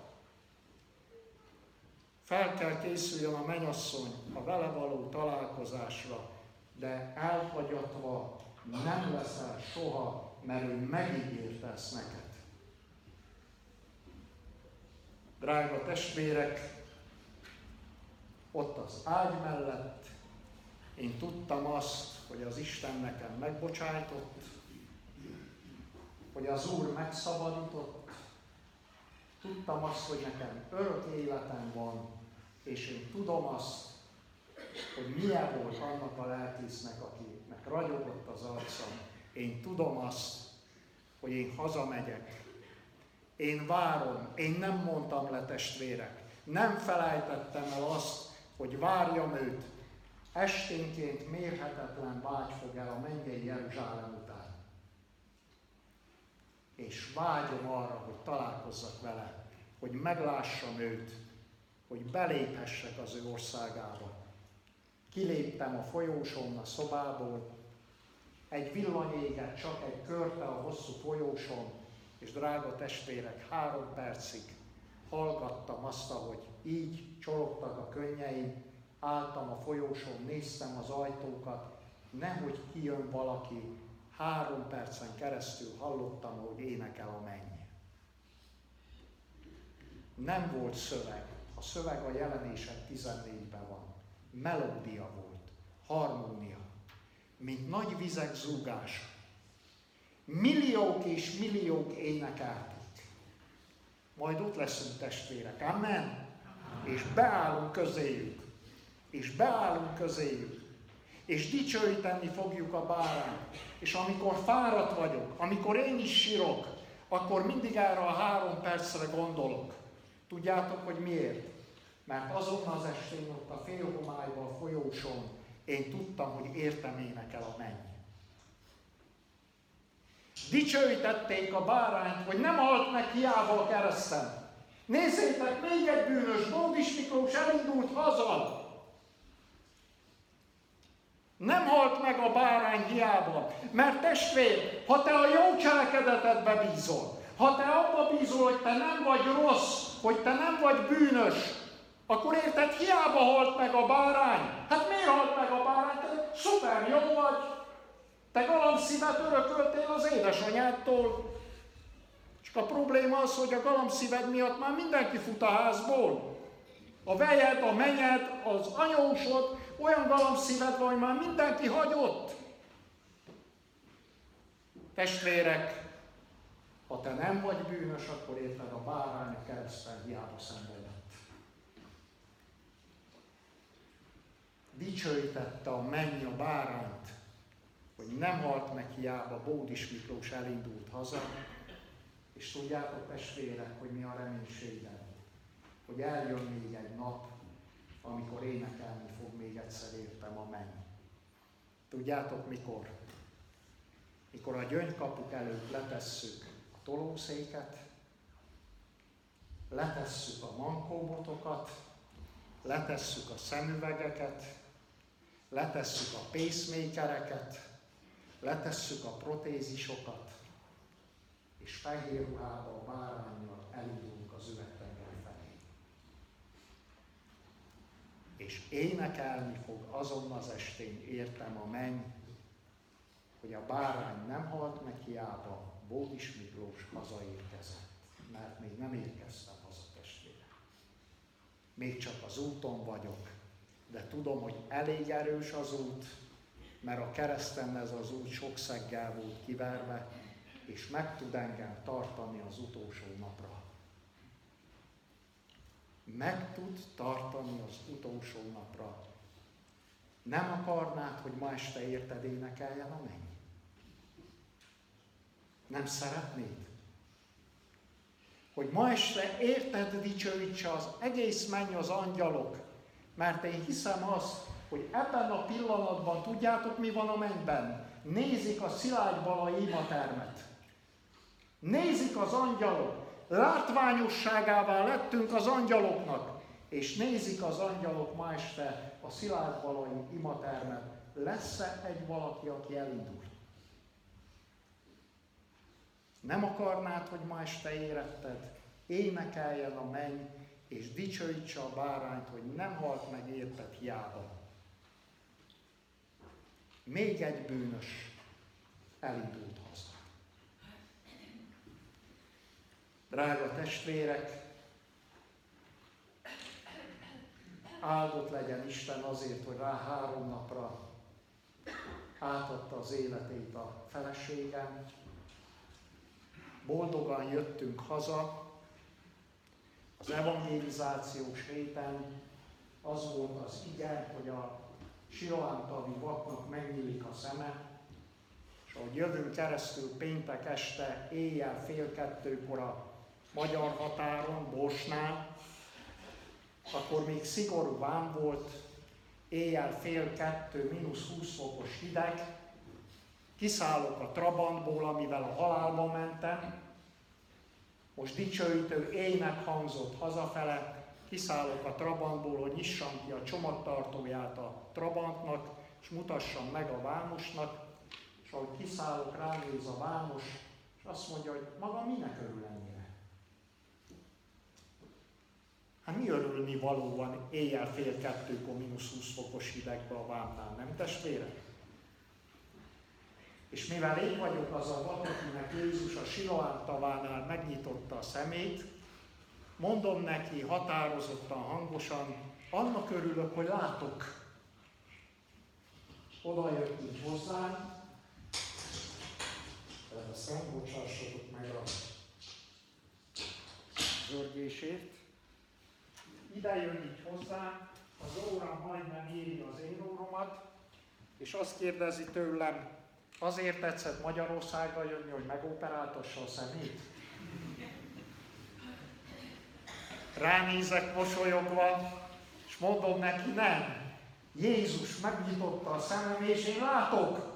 fel kell készüljön a menyasszony a vele való találkozásra, de elhagyatva nem leszel soha, mert ő megígérte ezt neked. Drága testvérek, ott az ágy mellett én tudtam azt, hogy az Isten nekem megbocsájtott, hogy az Úr megszabadított, tudtam azt, hogy nekem örök életem van, és én tudom azt, hogy milyen volt annak a lelkésznek, akinek ragyogott az arca. Én tudom azt, hogy én hazamegyek. Én várom, én nem mondtam le testvérek. Nem felejtettem el azt, hogy várjam őt. Esténként mérhetetlen vágy fog el a mennyei Jeruzsálem után. És vágyom arra, hogy találkozzak vele, hogy meglássam őt, hogy beléphessek az ő országába. Kiléptem a folyóson, a szobából, egy villany égett csak egy körte a hosszú folyóson, és drága testvérek, három percig hallgattam azt, ahogy így csorogtak a könnyeim, álltam a folyóson, néztem az ajtókat, nehogy kijön valaki, három percen keresztül hallottam, hogy énekel a menny. Nem volt szöveg, a szöveg a jelenések 14-ben van. Melódia volt, harmónia, mint nagy vizek zúgása. Milliók és milliók énekelték. Majd ott leszünk testvérek. Amen? És beállunk közéjük. És beállunk közéjük. És dicsőíteni fogjuk a bárányt. És amikor fáradt vagyok, amikor én is sírok, akkor mindig erre a három percre gondolok. Tudjátok, hogy miért? Mert azon az estén ott a félhomályban, a folyóson én tudtam, hogy értem énekel a menny. Dicsőítették a bárányt, hogy nem halt meg hiába a kereszten. Nézzétek, még egy bűnös, Bódis Miklós elindult haza. Nem halt meg a bárány hiába, mert testvér, ha te a jó cselekedetedbe bízol, ha te abba bízol, hogy te nem vagy rossz, hogy te nem vagy bűnös, akkor érted, hiába halt meg a bárány. Hát miért halt meg a bárány? Te szuper jó vagy. Te galamszívet örököltél az édesanyádtól. Csak a probléma az, hogy a galamszíved miatt már mindenki fut a házból. A vejed, a menyed, az anyósod, olyan galamszíved van, hogy már mindenki hagyott. Testvérek, ha te nem vagy bűnös, akkor érted a bárány a kereszten hiába szenvedett. Dicsőítette a menny a bárányt, hogy nem halt meg hiába, Bódis Miklós elindult haza, és tudjátok testvérek, hogy mi a reménységem, hogy eljön még egy nap, amikor énekelni fog még egyszer értem a menny. Tudjátok mikor? Mikor a gyöngykapuk előtt letesszük tolószéket, letesszük a mankóbotokat, letesszük a szemüvegeket, letesszük a pacemakereket, letesszük a protézisokat, és fehér ruhába a bárányjal elindulunk az üvegtenger felé. És énekelni fog azon az estén, értem a menny, hogy a bárány nem halt meg hiába, Bódis Miklós hazaérkezett, mert még nem érkeztem haza testvére. Még csak az úton vagyok, de tudom, hogy elég erős az út, mert a kereszten ez az út sok szeggel volt kiverve, és meg tud engem tartani az utolsó napra. Meg tud tartani az utolsó napra. Nem akarnád, hogy ma este érted énekeljen a menny? Nem szeretnéd? Hogy ma este érted dicsőítse az egész menny az angyalok, mert én hiszem azt, hogy ebben a pillanatban tudjátok mi van a mennyben? Nézik a szilágy balai imatermet. Nézik az angyalok. Látványosságává lettünk az angyaloknak. És nézik az angyalok ma este a szilágy balai imatermet. Lesz-e egy valaki, aki elindul? Nem akarnád, hogy ma este éretted? Énekeljen a menny, és dicsőítse a bárányt, hogy nem halt meg érted hiába. Még egy bűnös elindult haza. Drága testvérek, áldott legyen Isten azért, hogy rá három napra átadta az életét a feleségem. Boldogan jöttünk haza, az evangelizációs héten az volt az igen, hogy a Siloántavi vaknak megnyílik a szeme, és ahogy jövünk keresztül péntek este, éjjel fél kettőkor a magyar határon, Bosnál, akkor még szigorú vám volt, éjjel fél kettő, mínusz 20 fokos hideg, kiszállok a Trabantból, amivel a halálba mentem, most dicsőítő ének hangzott hazafele, kiszállok a Trabantból, hogy nyissam ki a csomagtartóját a Trabantnak, és mutassam meg a vámosnak, és ahogy kiszállok, ránéz a vámos, és azt mondja, hogy maga minek örül ennyire? Hát mi örülni valóban éjjel fél kettőkor mínusz 20 fokos hidegbe a vámnál, nem testvérek? És mivel én vagyok az a vak, akinek Jézus a Siloán tavánál megnyitotta a szemét, mondom neki határozottan, hangosan, annak örülök, hogy látok. Oda jött így hozzám, tehát a szembocsássatok meg a zörgésért. Ide jön így hozzám, az órám majdnem éri az én óromat, és azt kérdezi tőlem, azért tetszett Magyarországra jönni, hogy megoperáltassa a szemét? Ránézek mosolyogva, és mondom neki, nem. Jézus megnyitotta a szemem, és én látok.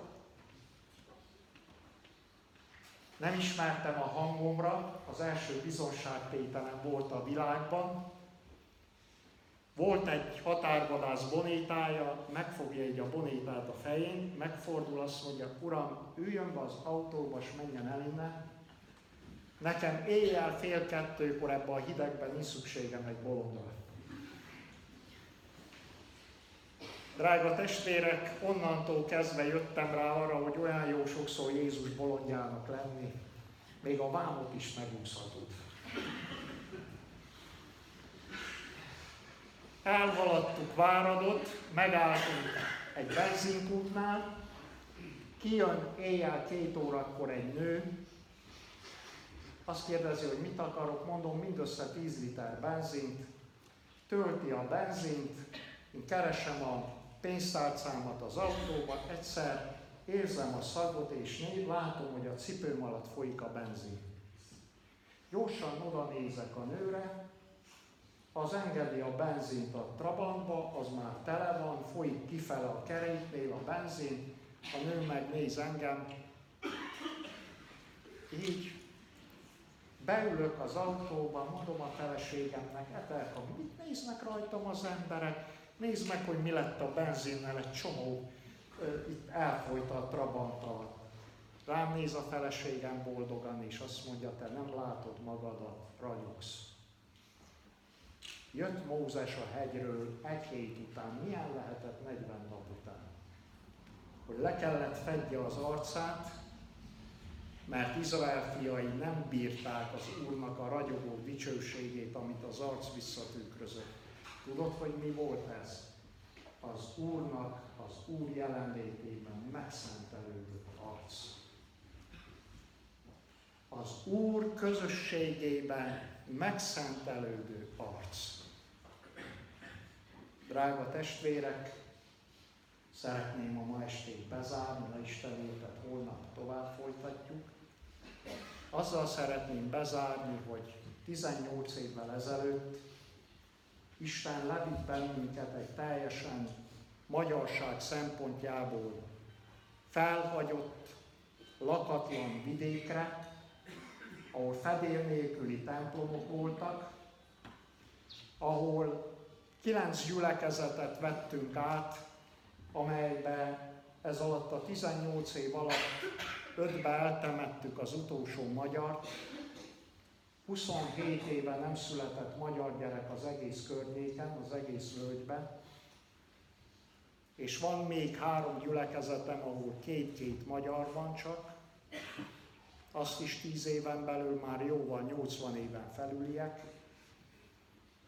Nem ismertem a hangomra, az első bizonságtételem volt a világban. Volt egy határvadász bonétája, megfogja egy a bonétát a fején, megfordul, azt mondja, uram, üljön be az autóba, és menjen el innen. Nekem éjjel fél kettőkor ebben a hidegben nincs szükségem egy bolondra. Drága testvérek, onnantól kezdve jöttem rá arra, hogy olyan jó sokszor Jézus bolondjának lenni, még a vámot is megúszhatod. Elhaladtuk Váradot, megálltunk egy benzinkútnál, kijön éjjel két órakor egy nő, azt kérdezi, hogy mit akarok, mondom, mindössze 10 liter benzint, tölti a benzint, én keresem a pénztárcámat az autóban, egyszer érzem a szagot, és látom, hogy a cipőm alatt folyik a benzin. Gyorsan oda nézek a nőre, az engedi a benzint a Trabantba, az már tele van, folyik kifele a keréknél a benzin, a nő megnéz engem, így beülök az autóba, mondom a feleségemnek, Etelka, mit néznek rajtam az emberek, Nézd meg, hogy mi lett a benzinnel, egy csomó itt elfolyt a Trabanttal. Rám néz a feleségem boldogan, és azt mondja, te nem látod magadat, ragyogsz. Jött Mózes a hegyről egy hét után, milyen lehetett 40 nap után? Hogy le kellett fedje az arcát, mert Izrael fiai nem bírták az Úrnak a ragyogó dicsőségét, amit az arc visszatükrözött. Tudod, hogy mi volt ez? Az Úrnak, az Úr jelenlétében megszentelődő arc. Az Úr közösségében megszentelődő arc. Drága testvérek, szeretném a ma estét bezárni, a Isten életet holnap tovább folytatjuk. Azzal szeretném bezárni, hogy 18 évvel ezelőtt Isten levitt bennünket egy teljesen magyarság szempontjából felhagyott, lakatlan vidékre, ahol fedél nélküli templomok voltak, ahol kilenc gyülekezetet vettünk át, amelybe ez alatt a 18 év alatt ötbe eltemettük az utolsó magyart, 27 éve nem született magyar gyerek az egész környéken, az egész völgyben, és van még három gyülekezetem, ahol két-két magyar van csak, azt is 10 éven belül már jóval 80 éven felüliek,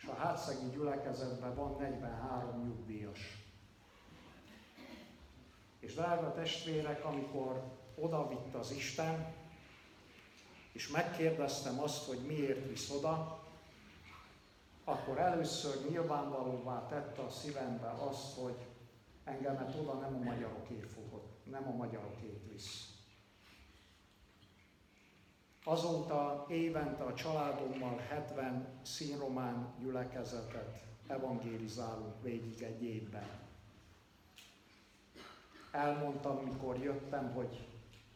és a hátszegi gyülekezetben van 43 nyugdíjas. És drága testvérek, amikor oda vitt az Isten, és megkérdeztem azt, hogy miért visz oda, akkor először nyilvánvalóvá tette a szívembe azt, hogy engemet oda nem a magyarokért fogod, nem a magyarokért visz. Azóta évente a családommal 70 színromán gyülekezetet evangélizálunk végig egy évben. Elmondtam, mikor jöttem, hogy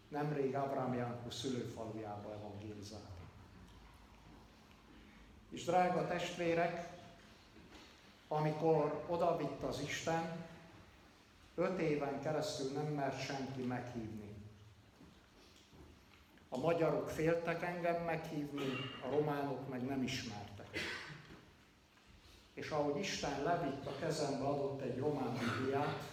Nemrég Abraham Jánkó szülőfalujába evangélizáltam. És drága testvérek, amikor oda vitt az Isten, öt éven keresztül nem mert senki meghívni. A magyarok féltek engem meghívni, a románok meg nem ismertek. És ahogy Isten levitt a kezembe, adott egy román bibliát,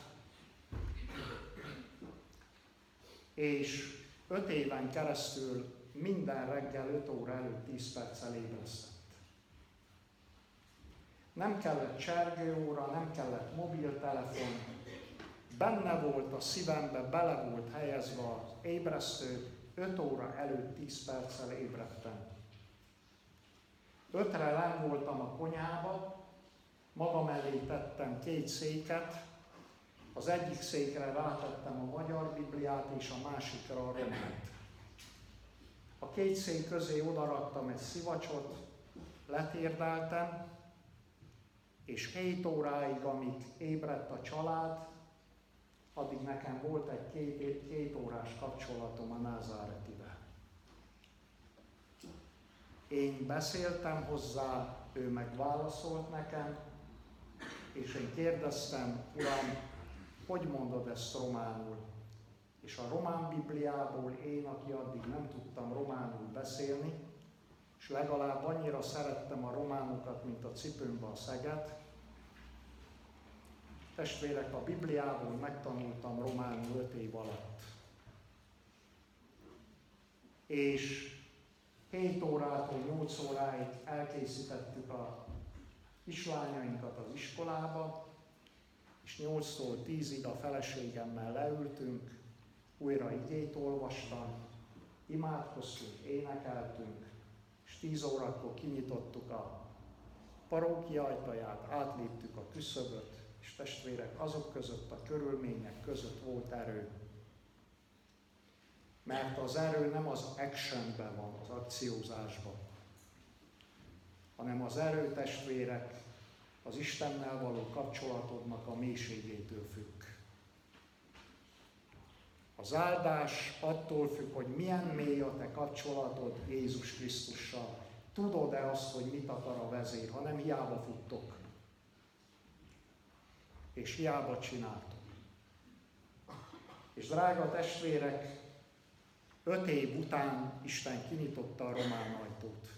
és öt éven keresztül minden reggel 5 óra előtt 10 perccel ébresztett. Nem kellett csergőóra, nem kellett mobiltelefon, benne volt a szívembe, bele volt helyezve az ébresztő, 5 óra előtt 10 perccel ébredtem. Ötre voltam a konyhába, magam elé tettem két széket, az egyik székre rátettem a magyar Bibliát, és a másikra a románt. A két szék közé odaraktam egy szivacsot, letérdeltem, és 7 óráig, amíg ébredt a család, addig nekem volt egy két, két órás kapcsolatom a Názáretivel. Én beszéltem hozzá, ő meg válaszolt nekem, és én kérdeztem, Uram, hogy mondod ezt románul? És a román Bibliából én, aki addig nem tudtam románul beszélni, és legalább annyira szerettem a románokat, mint a cipőmbe a szeget, testvérek, a Bibliából megtanultam románul 5 év alatt. És 7 órától 8 óráig elkészítettük a kislányainkat az iskolába, és 8-tól 10-ig a feleségemmel leültünk, újra igét olvastam, imádkoztunk, énekeltünk, és 10 órakor kinyitottuk a parókia ajtaját, átléptük a küszöböt, és testvérek, azok között, a körülmények között volt erő. Mert az erő nem az actionben van, az akciózásban, hanem az erő testvérek az Istennel való kapcsolatodnak a mélységétől függ. Az áldás attól függ, hogy milyen mély a te kapcsolatod Jézus Krisztussal. Tudod-e azt, hogy mit akar a vezér, ha nem hiába futtok. És hiába csináltok. És drága testvérek, öt év után Isten kinyitotta a román ajtót.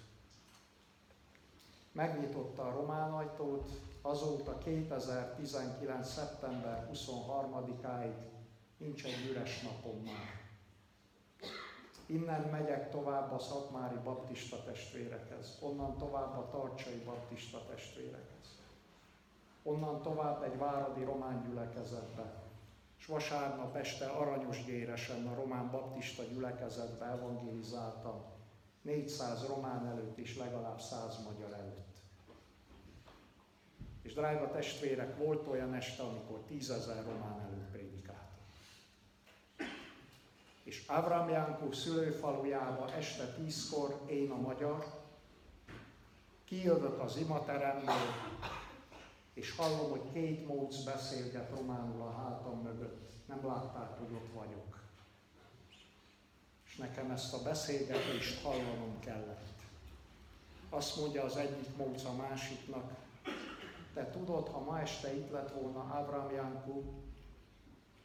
Megnyitotta a román ajtót, azóta 2019. szeptember 23-áig nincs egy üres napom már. Innen megyek tovább a szakmári baptista testvérekhez, onnan tovább a tartsai baptista testvérekhez, onnan tovább egy váradi román gyülekezetbe, és vasárnap este Aranyosgéresen a román baptista gyülekezetbe evangelizáltam, 400 román előtt és legalább 100 magyar előtt. És drága testvérek, volt olyan este, amikor tízezer román előtt prédikáltam. És Avram Jánkó szülőfalujába este tízkor, én a magyar, kijövök az imateremből, és hallom, hogy két móc beszélget románul a hátam mögött. Nem látták, hogy ott vagyok. És nekem ezt a beszélgetést hallanom kellett. Azt mondja az egyik móc a másiknak, te tudod, ha ma este itt lett volna Ábrám Jánkó,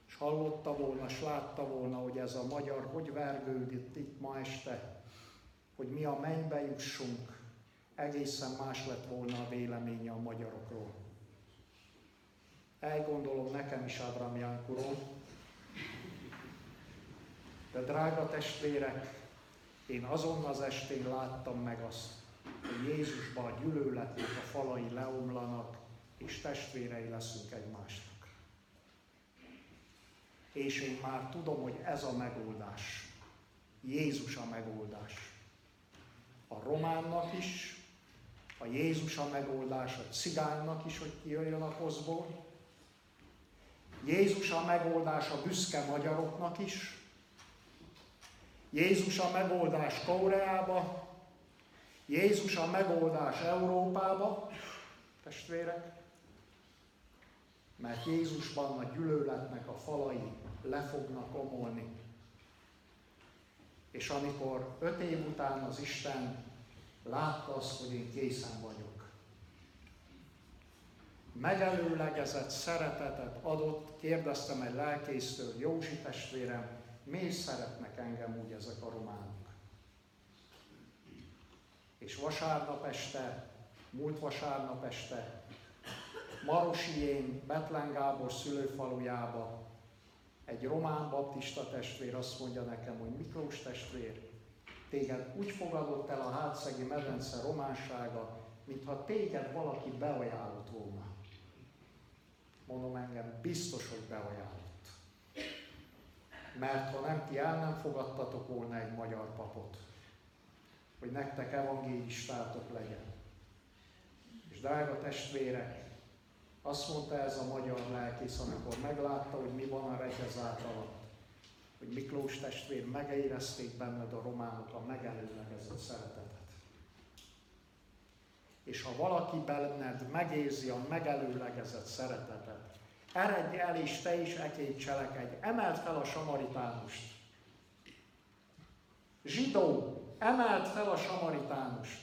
és hallotta volna, és látta volna, hogy ez a magyar hogy vergődik itt ma este, hogy mi a mennybe jussunk, egészen más lett volna a véleménye a magyarokról. Elgondolom nekem is Ábrám Jánkóról, de drága testvérek, én azon az estén láttam meg azt, hogy Jézusban a gyűlöletnek a falai leomlanak, és testvérei leszünk egymásnak. És én már tudom, hogy ez a megoldás. Jézus a megoldás. A románnak is, a Jézus a megoldás a cigánynak is, hogy kijöjjön a kozból. Jézus a megoldás a büszke magyaroknak is. Jézus a megoldás Koreába. Jézus a megoldás Európába, testvérek mert Jézusban a gyűlöletnek a falai le fognak omolni. És amikor öt év után az Isten látta azt, hogy én készen vagyok, megelőlegezett szeretetet adott, kérdeztem egy lelkésztől, Józsi testvérem, miért szeretnek engem úgy ezek a románok? És vasárnap este, múlt vasárnap este Marosién, Betlen Gábor szülőfalujába egy román baptista testvér azt mondja nekem, hogy Miklós testvér, téged úgy fogadott el a hátszegi medence románsága, mintha téged valaki beajánlott volna. Mondom engem, biztos, hogy beajánlott. Mert ha nem, ti el nem fogadtatok volna egy magyar papot, hogy nektek evangélistátok legyen És drága testvérek, azt mondta ez a magyar lelkész, amikor meglátta, hogy mi van a regyezát alatt, hogy Miklós testvér megérezték benned a románok a megelőlegezett szeretetet. És ha valaki benned megérzi a megelőlegezett szeretetet, eredj el és te is ekét cselekedj, emeld fel a samaritánust. Zsidó, emelt fel a samaritánust.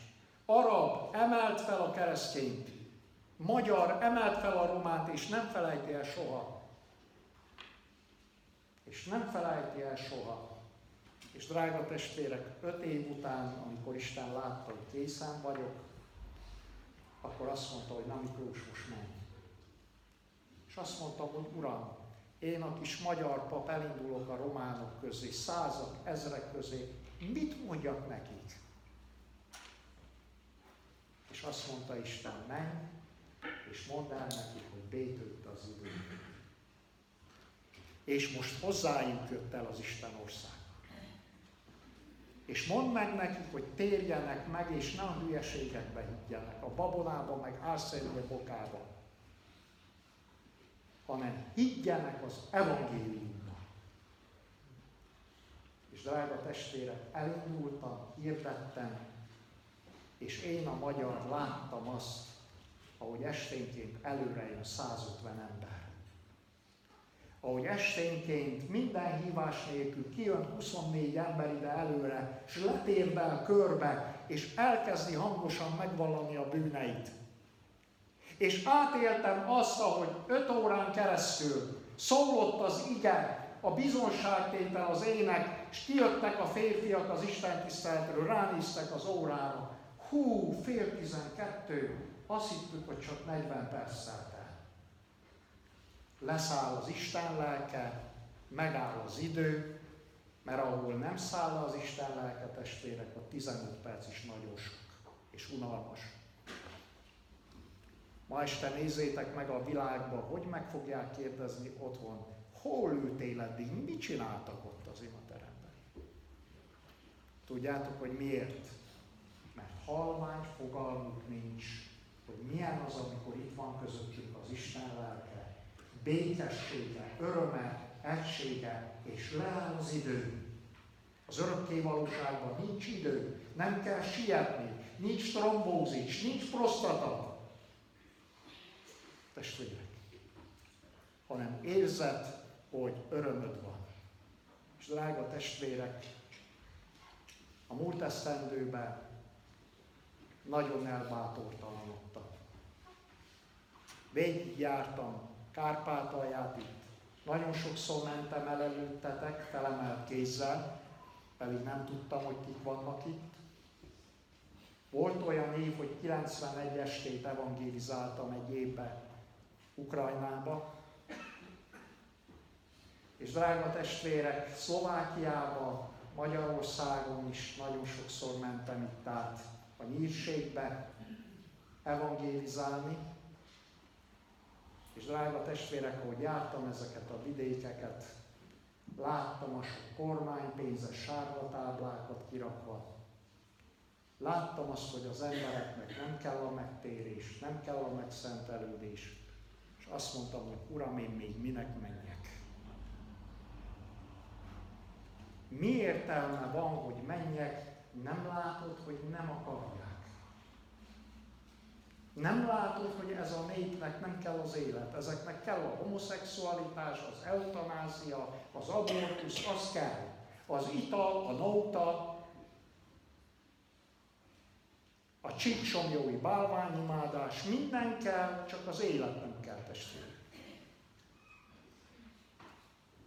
Arab, emelt fel a keresztényt. Magyar, emelt fel a románt, és nem felejti el soha. És nem felejti el soha. És drága testvérek, öt év után, amikor Isten látta, hogy készen vagyok, akkor azt mondta, hogy nem Miklós, most menj. És azt mondtam, hogy Uram, én a kis magyar pap elindulok a románok közé, százak, ezrek közé, mit mondjak nekik? És azt mondta Isten, menj, és mondd el nekik, hogy bétőtt az idő. És most hozzájuk jött el az Isten ország. És mondd meg nekik, hogy térjenek meg, és ne a hülyeségekbe higgyenek, a babonába, meg álszerűe bokába, hanem higgyenek az evangéliumban. És drága testvérek, elindultam, hirdettem, és én a magyar láttam azt, ahogy esténként előre jön 150 ember. Ahogy esténként minden hívás nélkül kijön 24 ember ide előre, és letérdel körbe, és elkezdi hangosan megvallani a bűneit. És átéltem azt, ahogy 5 órán keresztül szólott az ige, a bizonságtétel, az ének, és kijöttek a férfiak az Isten tiszteletről, ránéztek az órára, Hú, fél tizenkettő, azt hittük, hogy csak 40 perc el. Leszáll az Isten lelke, megáll az idő, mert ahol nem száll az Isten lelke, testvérek, a 15 perc is nagyon sok és unalmas. Ma este nézzétek meg a világba, hogy meg fogják kérdezni otthon, hol ültél eddig, mit csináltak ott az imateremben. Tudjátok, hogy miért? halvány fogalmuk nincs, hogy milyen az, amikor itt van közöttünk az Isten lelke, békessége, öröme, egysége, és leáll az idő. Az örökké valóságban nincs idő, nem kell sietni, nincs trombózis, nincs prostata. Testvérek, hanem érzed, hogy örömöd van. És drága testvérek, a múlt esztendőben nagyon elbátortalanodtak. jártam Kárpátalját itt. Nagyon sokszor mentem el előttetek, felemelt kézzel, pedig nem tudtam, hogy kik vannak itt. Volt olyan év, hogy 91 estét evangélizáltam egy évbe Ukrajnába, és drága testvérek, Szlovákiába, Magyarországon is nagyon sokszor mentem itt át a nyírségbe evangélizálni, és drága testvérek, hogy jártam ezeket a vidékeket, láttam a sok kormánypénzes sárga táblákat kirakva, láttam azt, hogy az embereknek nem kell a megtérés, nem kell a megszentelődés, és azt mondtam, hogy Uram, én még minek menjek. Mi értelme van, hogy menjek nem látod, hogy nem akarják. Nem látod, hogy ez a népnek nem kell az élet. Ezeknek kell a homoszexualitás, az eutanázia, az abortusz, az kell. Az ital, a nóta, a csíksomjói bálványimádás, minden kell, csak az élet nem kell testvérek.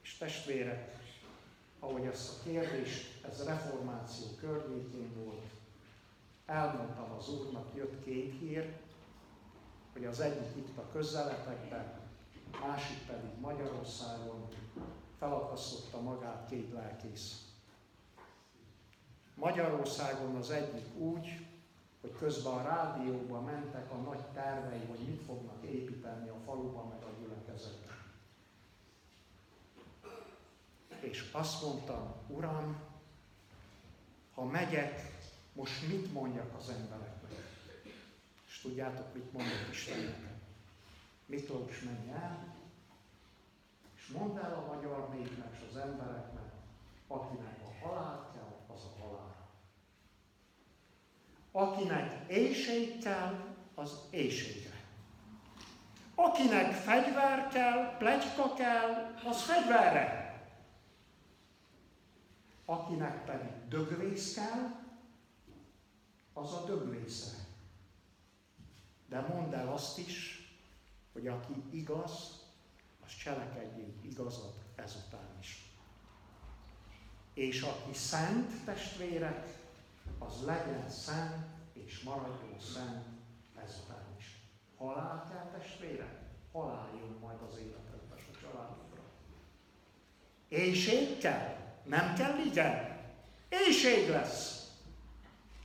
És testvérek, ahogy ezt a kérdést, ez reformáció környékén volt, elmondtam az Úrnak, jött két hír, hogy az egyik itt a közeletekben, másik pedig Magyarországon felakasztotta magát két lelkész. Magyarországon az egyik úgy, hogy közben a rádióban mentek a nagy tervei, hogy mit fognak építeni a faluban meg a gyülekezetben és azt mondtam, Uram, ha megyek, most mit mondjak az embereknek? És tudjátok, mit mondott Istennek? Miklós menj el, és mondd el a magyar népnek és az embereknek, akinek a halál kell, az a halál. Akinek éjség kell, az éjségre. Akinek fegyver kell, plegyka kell, az fegyverre. Akinek pedig dögvész kell, az a dögvészre. De mondd el azt is, hogy aki igaz, az cselekedjék igazat ezután is. És aki szent testvérek, az legyen szent és maradjon szent ezután is. Halál kell testvérek? Halál majd az életedbe a családodra. Éjség kell? Nem kell igen? Éjség lesz.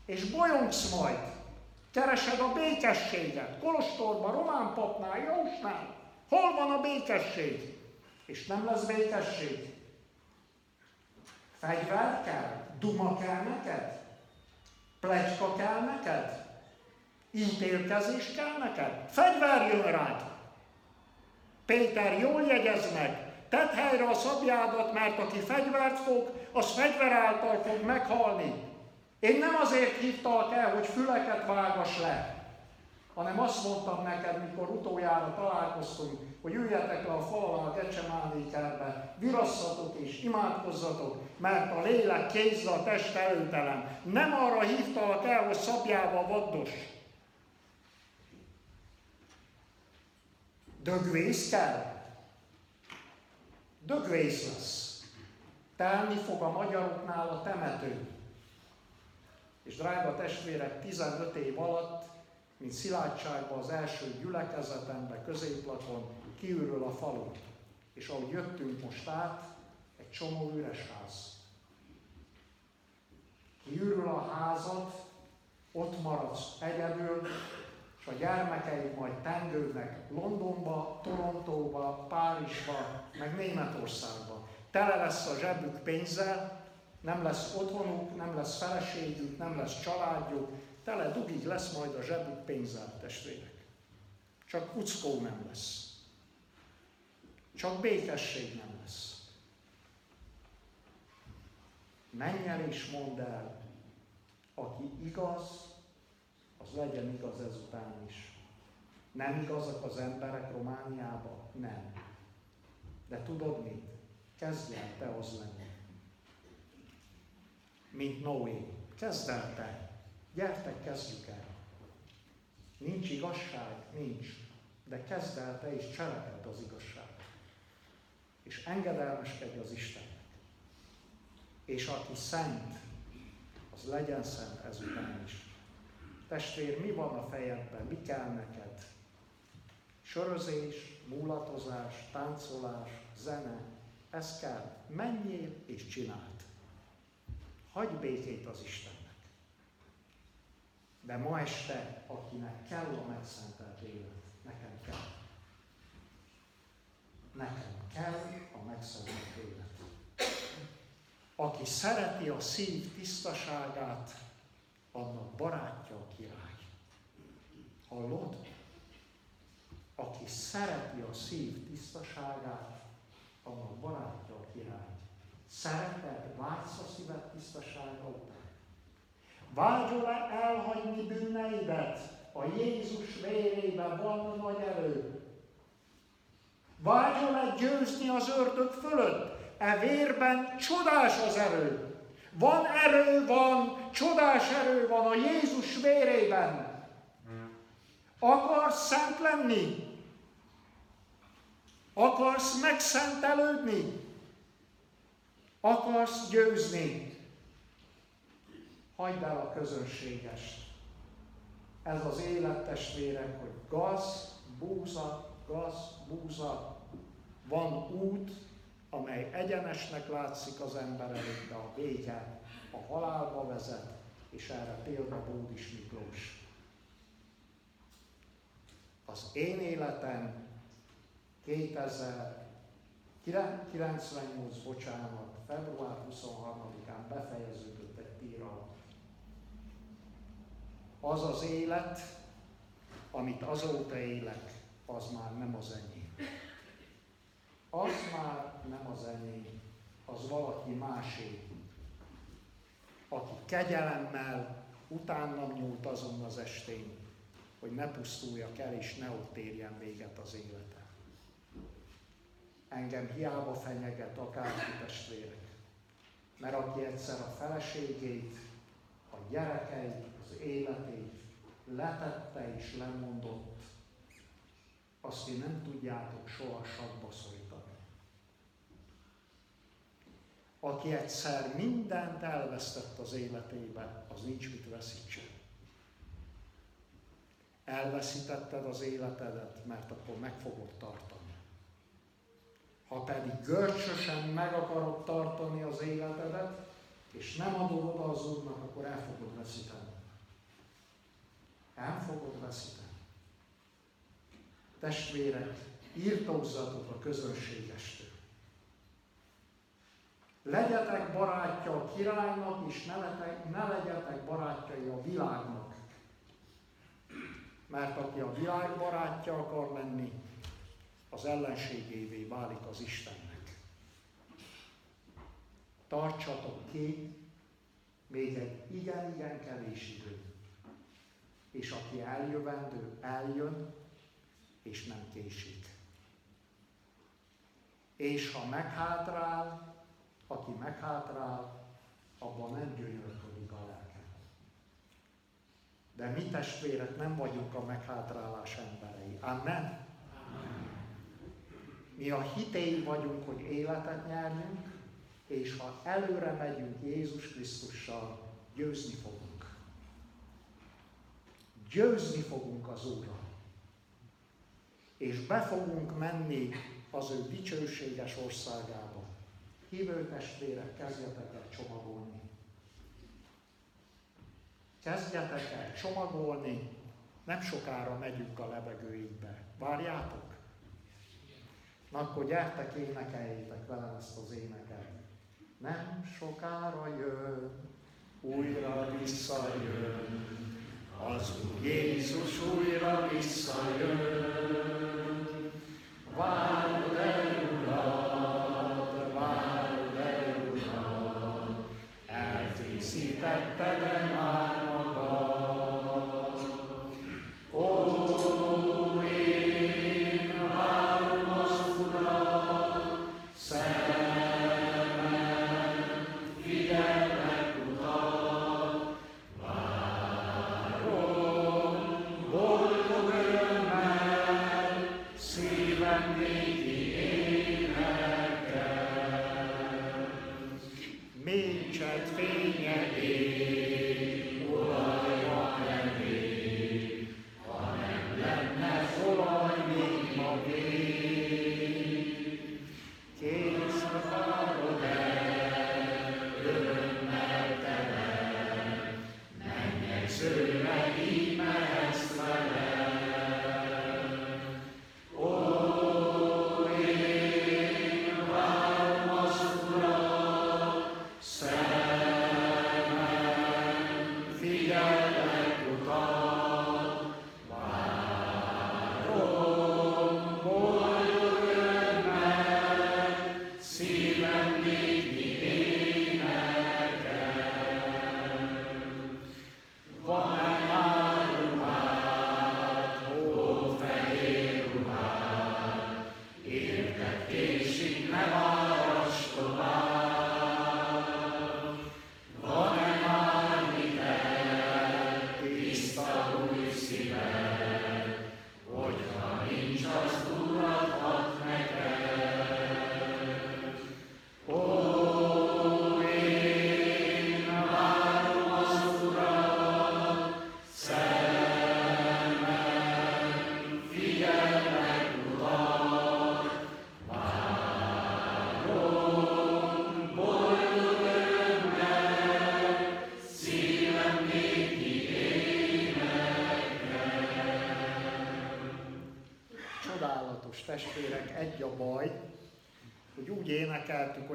És bolyongsz majd. Keresed a békességet. Kolostorban, Román papnál, Jósnál. Hol van a békesség? És nem lesz békesség. Fegyver kell? Duma kell neked? Plegyka kell neked? Ítélkezés kell neked? Fegyver jön rád! Péter, jól jegyez meg! Tedd helyre a szabjádat, mert aki fegyvert fog, az fegyver által fog meghalni. Én nem azért hívtalak el, hogy füleket vágas le, hanem azt mondtam neked, mikor utoljára találkoztunk, hogy üljetek le a falon a Gecsemáné kertbe, virasszatok és imádkozzatok, mert a lélek kézze a test előtelen. Nem arra hívtalak el, hogy szabjába vaddos. Dögvész kell? Dögvész lesz. Telni fog a magyaroknál a temető. És drága testvérek, 15 év alatt mint szilárdságban az első gyülekezetemben, középlakon kiürül a falu. És ahogy jöttünk most át, egy csomó üres ház. Kiürül a házat, ott maradsz egyedül, és a gyermekeid majd tengődnek Londonba, Torontóba, Párizsba, meg Németországba. Tele lesz a zsebük pénzzel, nem lesz otthonuk, nem lesz feleségük, nem lesz családjuk, Tele dugig lesz majd a zsebük pénzzel, testvérek. Csak kuckó nem lesz. Csak békesség nem lesz. Menj el és mondd el, aki igaz, az legyen igaz ezután is. Nem igazak az emberek Romániába? Nem. De tudod mit? Kezdj el te az lenni. Mint Noé. Kezd el te. Gyertek, kezdjük el. Nincs igazság? Nincs. De kezd el te is cseleked az igazság. És engedelmeskedj az Istennek. És aki szent, az legyen szent ezután is. Testvér, mi van a fejedben? Mi kell neked? Sörözés, múlatozás, táncolás, zene, ez kell. Menjél és csináld. Hagyj békét az Isten. De ma este, akinek kell a megszentelt élet, nekem kell. Nekem kell a megszentelt élet. Aki szereti a szív tisztaságát, annak barátja a király. Hallod? Aki szereti a szív tisztaságát, annak barátja a király. Szereted, vágysz a szíved tisztasága után? Vágyol-e elhagyni bűneidet? A Jézus vérében van nagy erő. Vágyol-e győzni az ördög fölött? E vérben csodás az erő. Van erő, van, csodás erő van a Jézus vérében. Akarsz szent lenni? Akarsz megszentelődni? Akarsz győzni? hagyd el a közönségest. Ez az élettestvérek, hogy gaz, búza, gaz, búza, van út, amely egyenesnek látszik az ember előtt, de a vége a halálba vezet, és erre példa Bódis Miklós. Az én életem 2098, bocsánat, február 23-án befejeződött egy pírral az az élet, amit azóta élek, az már nem az enyém. Az már nem az enyém, az valaki másé, aki kegyelemmel utánam nyúlt azon az estén, hogy ne pusztuljak el, és ne ott érjen véget az életem. Engem hiába fenyeget akárki testvérek, mert aki egyszer a feleségét, a gyerekeit, az életét letette és lemondott, azt én nem tudjátok soha sakba szorítani. Aki egyszer mindent elvesztett az életébe, az nincs mit veszítsen. Elveszítetted az életedet, mert akkor meg fogod tartani. Ha pedig görcsösen meg akarod tartani az életedet, és nem adod oda az Úrnak, akkor el fogod veszíteni. El fogod veszíteni. Testvérek, írtózzatok a közönségestől. Legyetek barátja a királynak, és ne, letek, ne legyetek barátjai a világnak. Mert aki a világ barátja akar lenni, az ellenségévé válik az Istennek. Tartsatok ki még egy igen-igen kevés idő. És aki eljövendő, eljön, és nem késik. És ha meghátrál, aki meghátrál, abban nem gyönyörködik a lelke. De mi testvérek nem vagyunk a meghátrálás emberei. Amen. Mi a hitéi vagyunk, hogy életet nyerjünk, és ha előre megyünk Jézus Krisztussal, győzni fogunk. Győzni fogunk az Úrral. És be fogunk menni az ő dicsőséges országába. Hívő testvérek, kezdjetek el csomagolni. Kezdjetek el csomagolni, nem sokára megyünk a levegőikbe. Várjátok? Na akkor gyertek, énekeljétek velem ezt az éneket. Nem sokára jön, újra visszajön, az Úr Jézus újra visszajön. Várod el, Urat, várod el, Urat, elkészítetted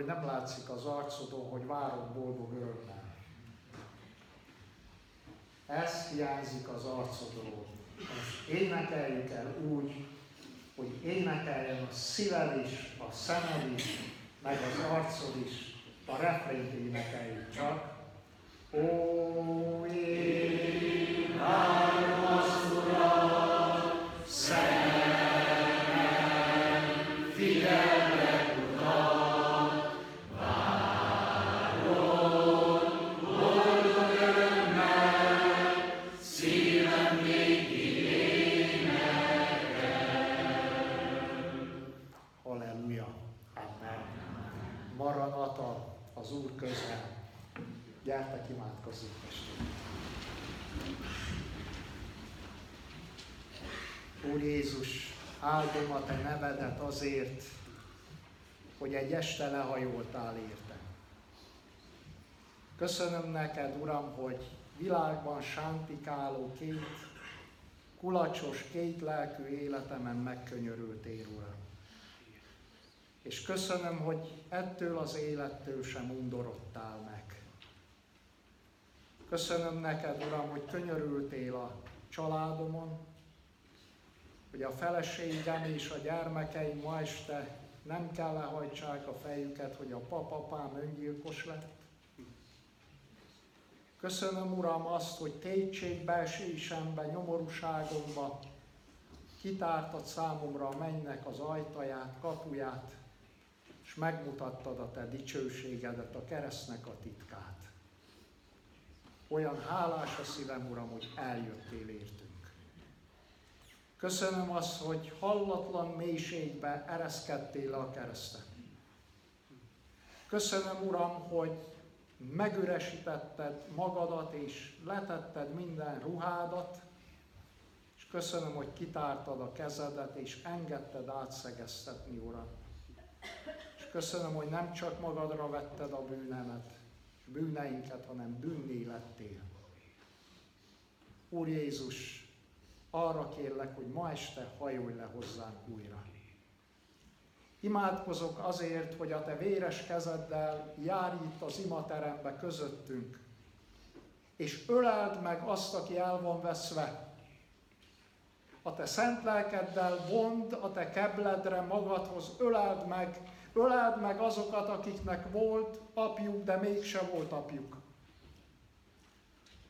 már látszik az arcodon, hogy várod boldog örömmel. Ez hiányzik az arcodról. Most énekeljük el úgy, hogy énekeljen a szíved is, a szemed is, meg az arcod is, a refrént énekeljük csak. Ó, én, áldom a te nevedet azért, hogy egy este lehajoltál érte. Köszönöm neked, Uram, hogy világban sántikáló két, kulacsos, két lelkű életemen megkönyörültél, Uram. És köszönöm, hogy ettől az élettől sem undorodtál meg. Köszönöm neked, Uram, hogy könyörültél a családomon, hogy a feleségem és a gyermekeim ma este nem kell lehajtsák a fejüket, hogy a papapám öngyilkos lett. Köszönöm, Uram, azt, hogy kétségbeesésemben, nyomorúságomba kitártad számomra a mennynek az ajtaját, kapuját, és megmutattad a te dicsőségedet, a keresztnek a titkát. Olyan hálás a szívem, Uram, hogy eljöttél értünk. Köszönöm azt, hogy hallatlan mélységbe ereszkedtél a kereszten. Köszönöm, Uram, hogy megüresítetted magadat, és letetted minden ruhádat, és köszönöm, hogy kitártad a kezedet, és engedted átszegeztetni, Uram. És köszönöm, hogy nem csak magadra vetted a bűnemet, bűneinket, hanem bűnné lettél. Úr Jézus, arra kérlek, hogy ma este hajolj le hozzánk újra. Imádkozok azért, hogy a te véres kezeddel járj itt az imaterembe közöttünk, és öleld meg azt, aki el van veszve. A te szent lelkeddel vond a te kebledre magadhoz, öleld meg, öleld meg azokat, akiknek volt apjuk, de mégse volt apjuk.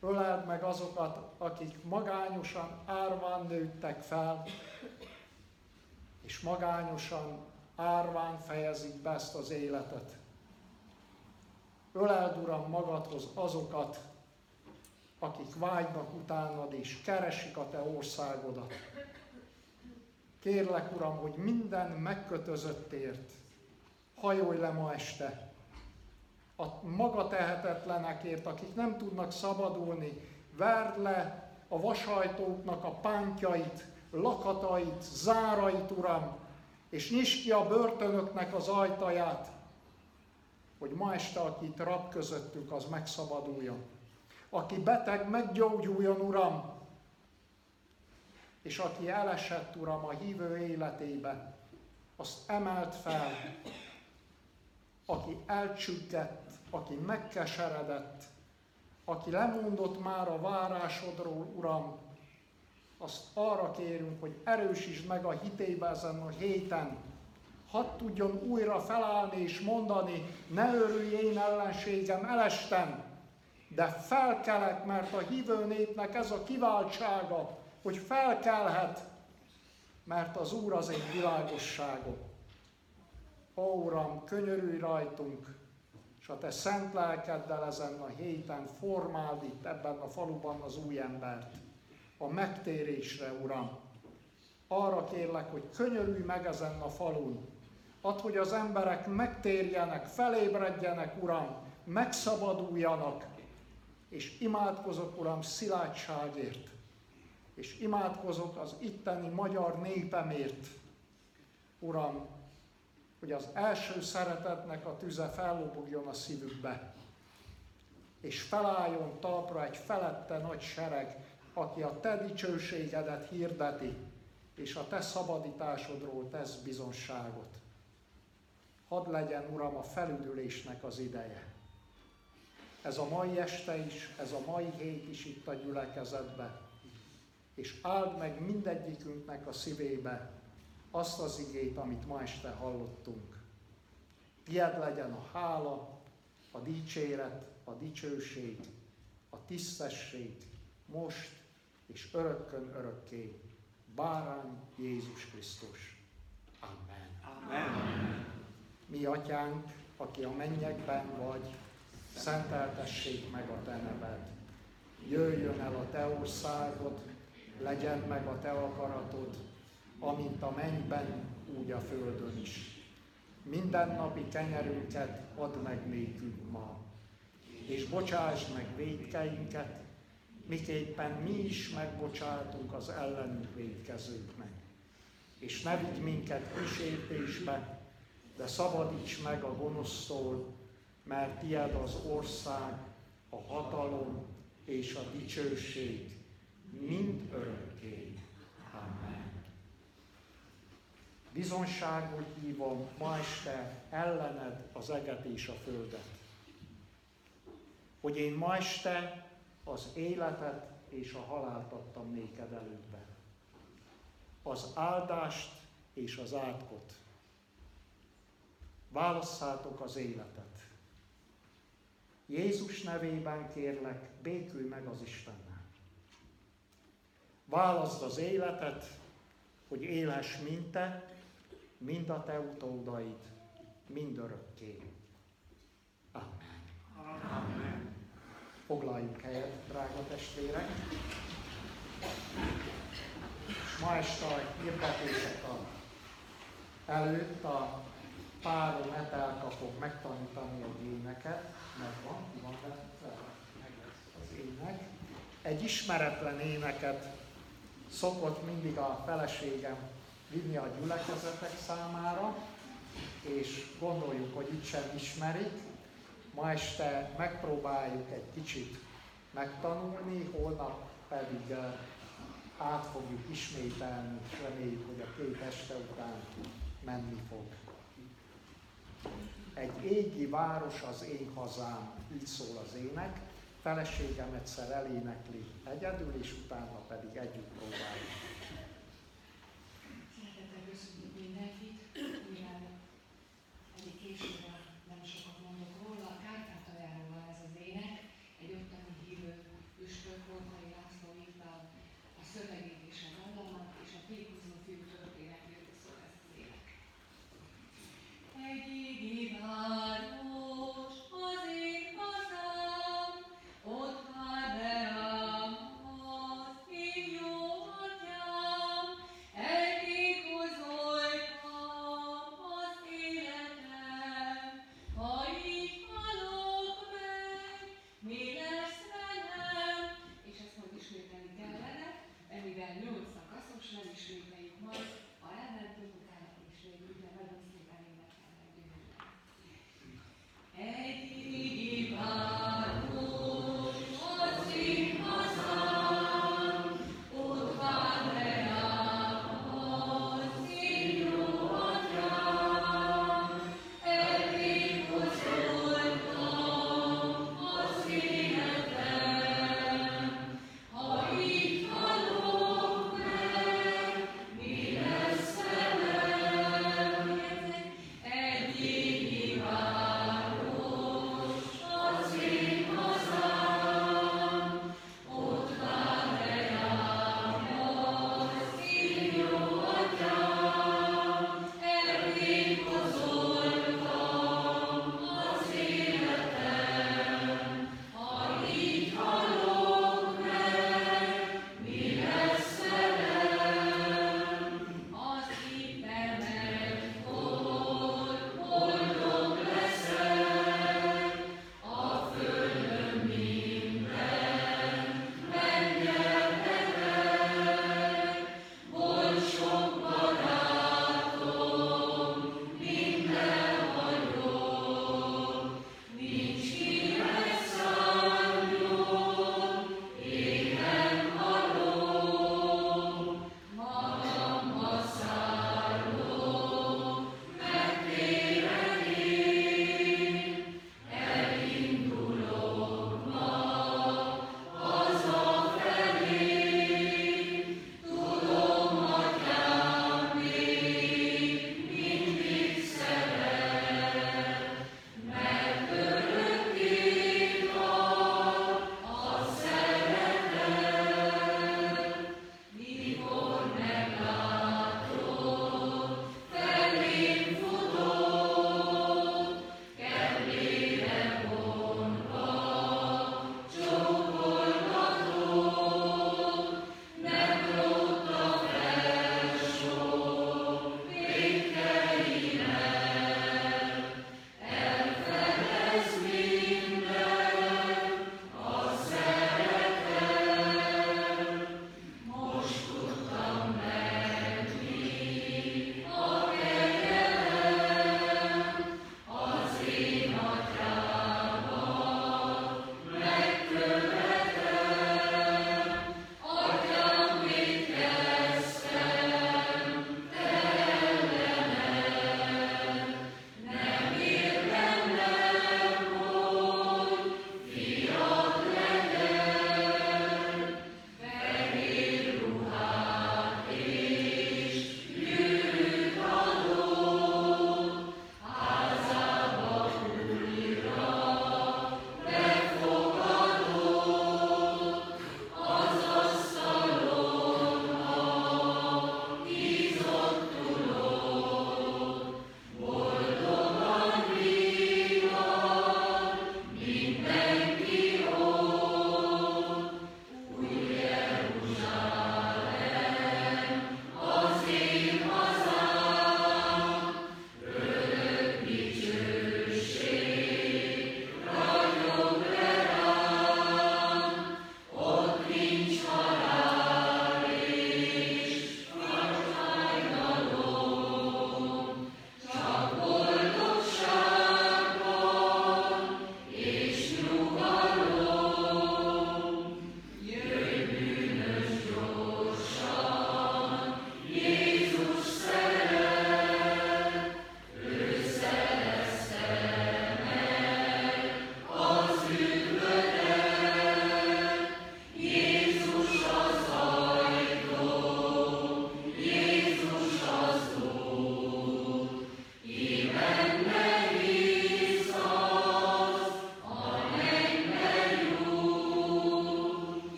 Öleld meg azokat, akik magányosan, árván nőttek fel, és magányosan, árván fejezik be ezt az életet. Öleld, Uram, magadhoz azokat, akik vágynak utánad és keresik a Te országodat. Kérlek, Uram, hogy minden megkötözöttért hajolj le ma este, a maga tehetetlenekért, akik nem tudnak szabadulni, verd le a vasajtóknak a pántjait, lakatait, zárait, Uram, és nyisd ki a börtönöknek az ajtaját, hogy ma este, aki itt rab közöttük, az megszabaduljon. Aki beteg, meggyógyuljon, Uram, és aki elesett, Uram, a hívő életébe, azt emelt fel, aki elcsüggett, aki megkeseredett, aki lemondott már a várásodról, Uram, azt arra kérünk, hogy erősítsd meg a hitébe ezen a héten, hadd tudjon újra felállni és mondani, ne örülj én ellenségem, elestem, de felkelek, mert a hívő népnek ez a kiváltsága, hogy felkelhet, mert az Úr az egy világosságom. Ó, Uram, könyörülj rajtunk, és a te szent lelkeddel ezen a héten formáld itt ebben a faluban az új embert. A megtérésre, Uram. Arra kérlek, hogy könyörülj meg ezen a falun. Add, hogy az emberek megtérjenek, felébredjenek, Uram, megszabaduljanak, és imádkozok, Uram, szilárdságért, és imádkozok az itteni magyar népemért, Uram, hogy az első szeretetnek a tüze fellobogjon a szívükbe, és felálljon talpra egy felette nagy sereg, aki a te dicsőségedet hirdeti, és a te szabadításodról tesz bizonságot. Hadd legyen, Uram, a felüdülésnek az ideje. Ez a mai este is, ez a mai hét is itt a gyülekezetben. és áld meg mindegyikünknek a szívébe azt az igét, amit ma este hallottunk. Tied legyen a hála, a dicséret, a dicsőség, a tisztesség, most és örökkön örökké. Bárány Jézus Krisztus. Amen. Amen. Mi atyánk, aki a mennyekben vagy, szenteltessék meg a te neved. Jöjjön el a te országod, legyen meg a te akaratod, amint a mennyben, úgy a földön is. Minden napi kenyerünket add meg nékünk ma, és bocsásd meg védkeinket, miképpen mi is megbocsátunk az ellenünk védkezőknek. És ne vigy minket kísértésbe, de szabadíts meg a gonosztól, mert tied az ország, a hatalom és a dicsőség mind örökké. Amen. Bizonságul hívom ma este ellened az eget és a földet. Hogy én ma este az életet és a halált adtam néked előtte. Az áldást és az átkot. Válasszátok az életet. Jézus nevében kérlek, békülj meg az Istennel. Válaszd az életet, hogy élhess mind te, mind a te utódaid, mind örökké. Amen. Amen. Foglaljunk helyet, drága testvérek. És ma este a hirdetések előtt a páromet elkapok megtanítani egy éneket, megvan, van meg az ének. Egy ismeretlen éneket szokott mindig a feleségem vinni a gyülekezetek számára, és gondoljuk, hogy itt sem ismerik. Ma este megpróbáljuk egy kicsit megtanulni, holnap pedig eh, át fogjuk ismételni, és reméljük, hogy a két este után menni fog. Egy égi város az én hazám, így szól az ének, feleségem egyszer elénekli egyedül, és utána pedig együtt próbáljuk.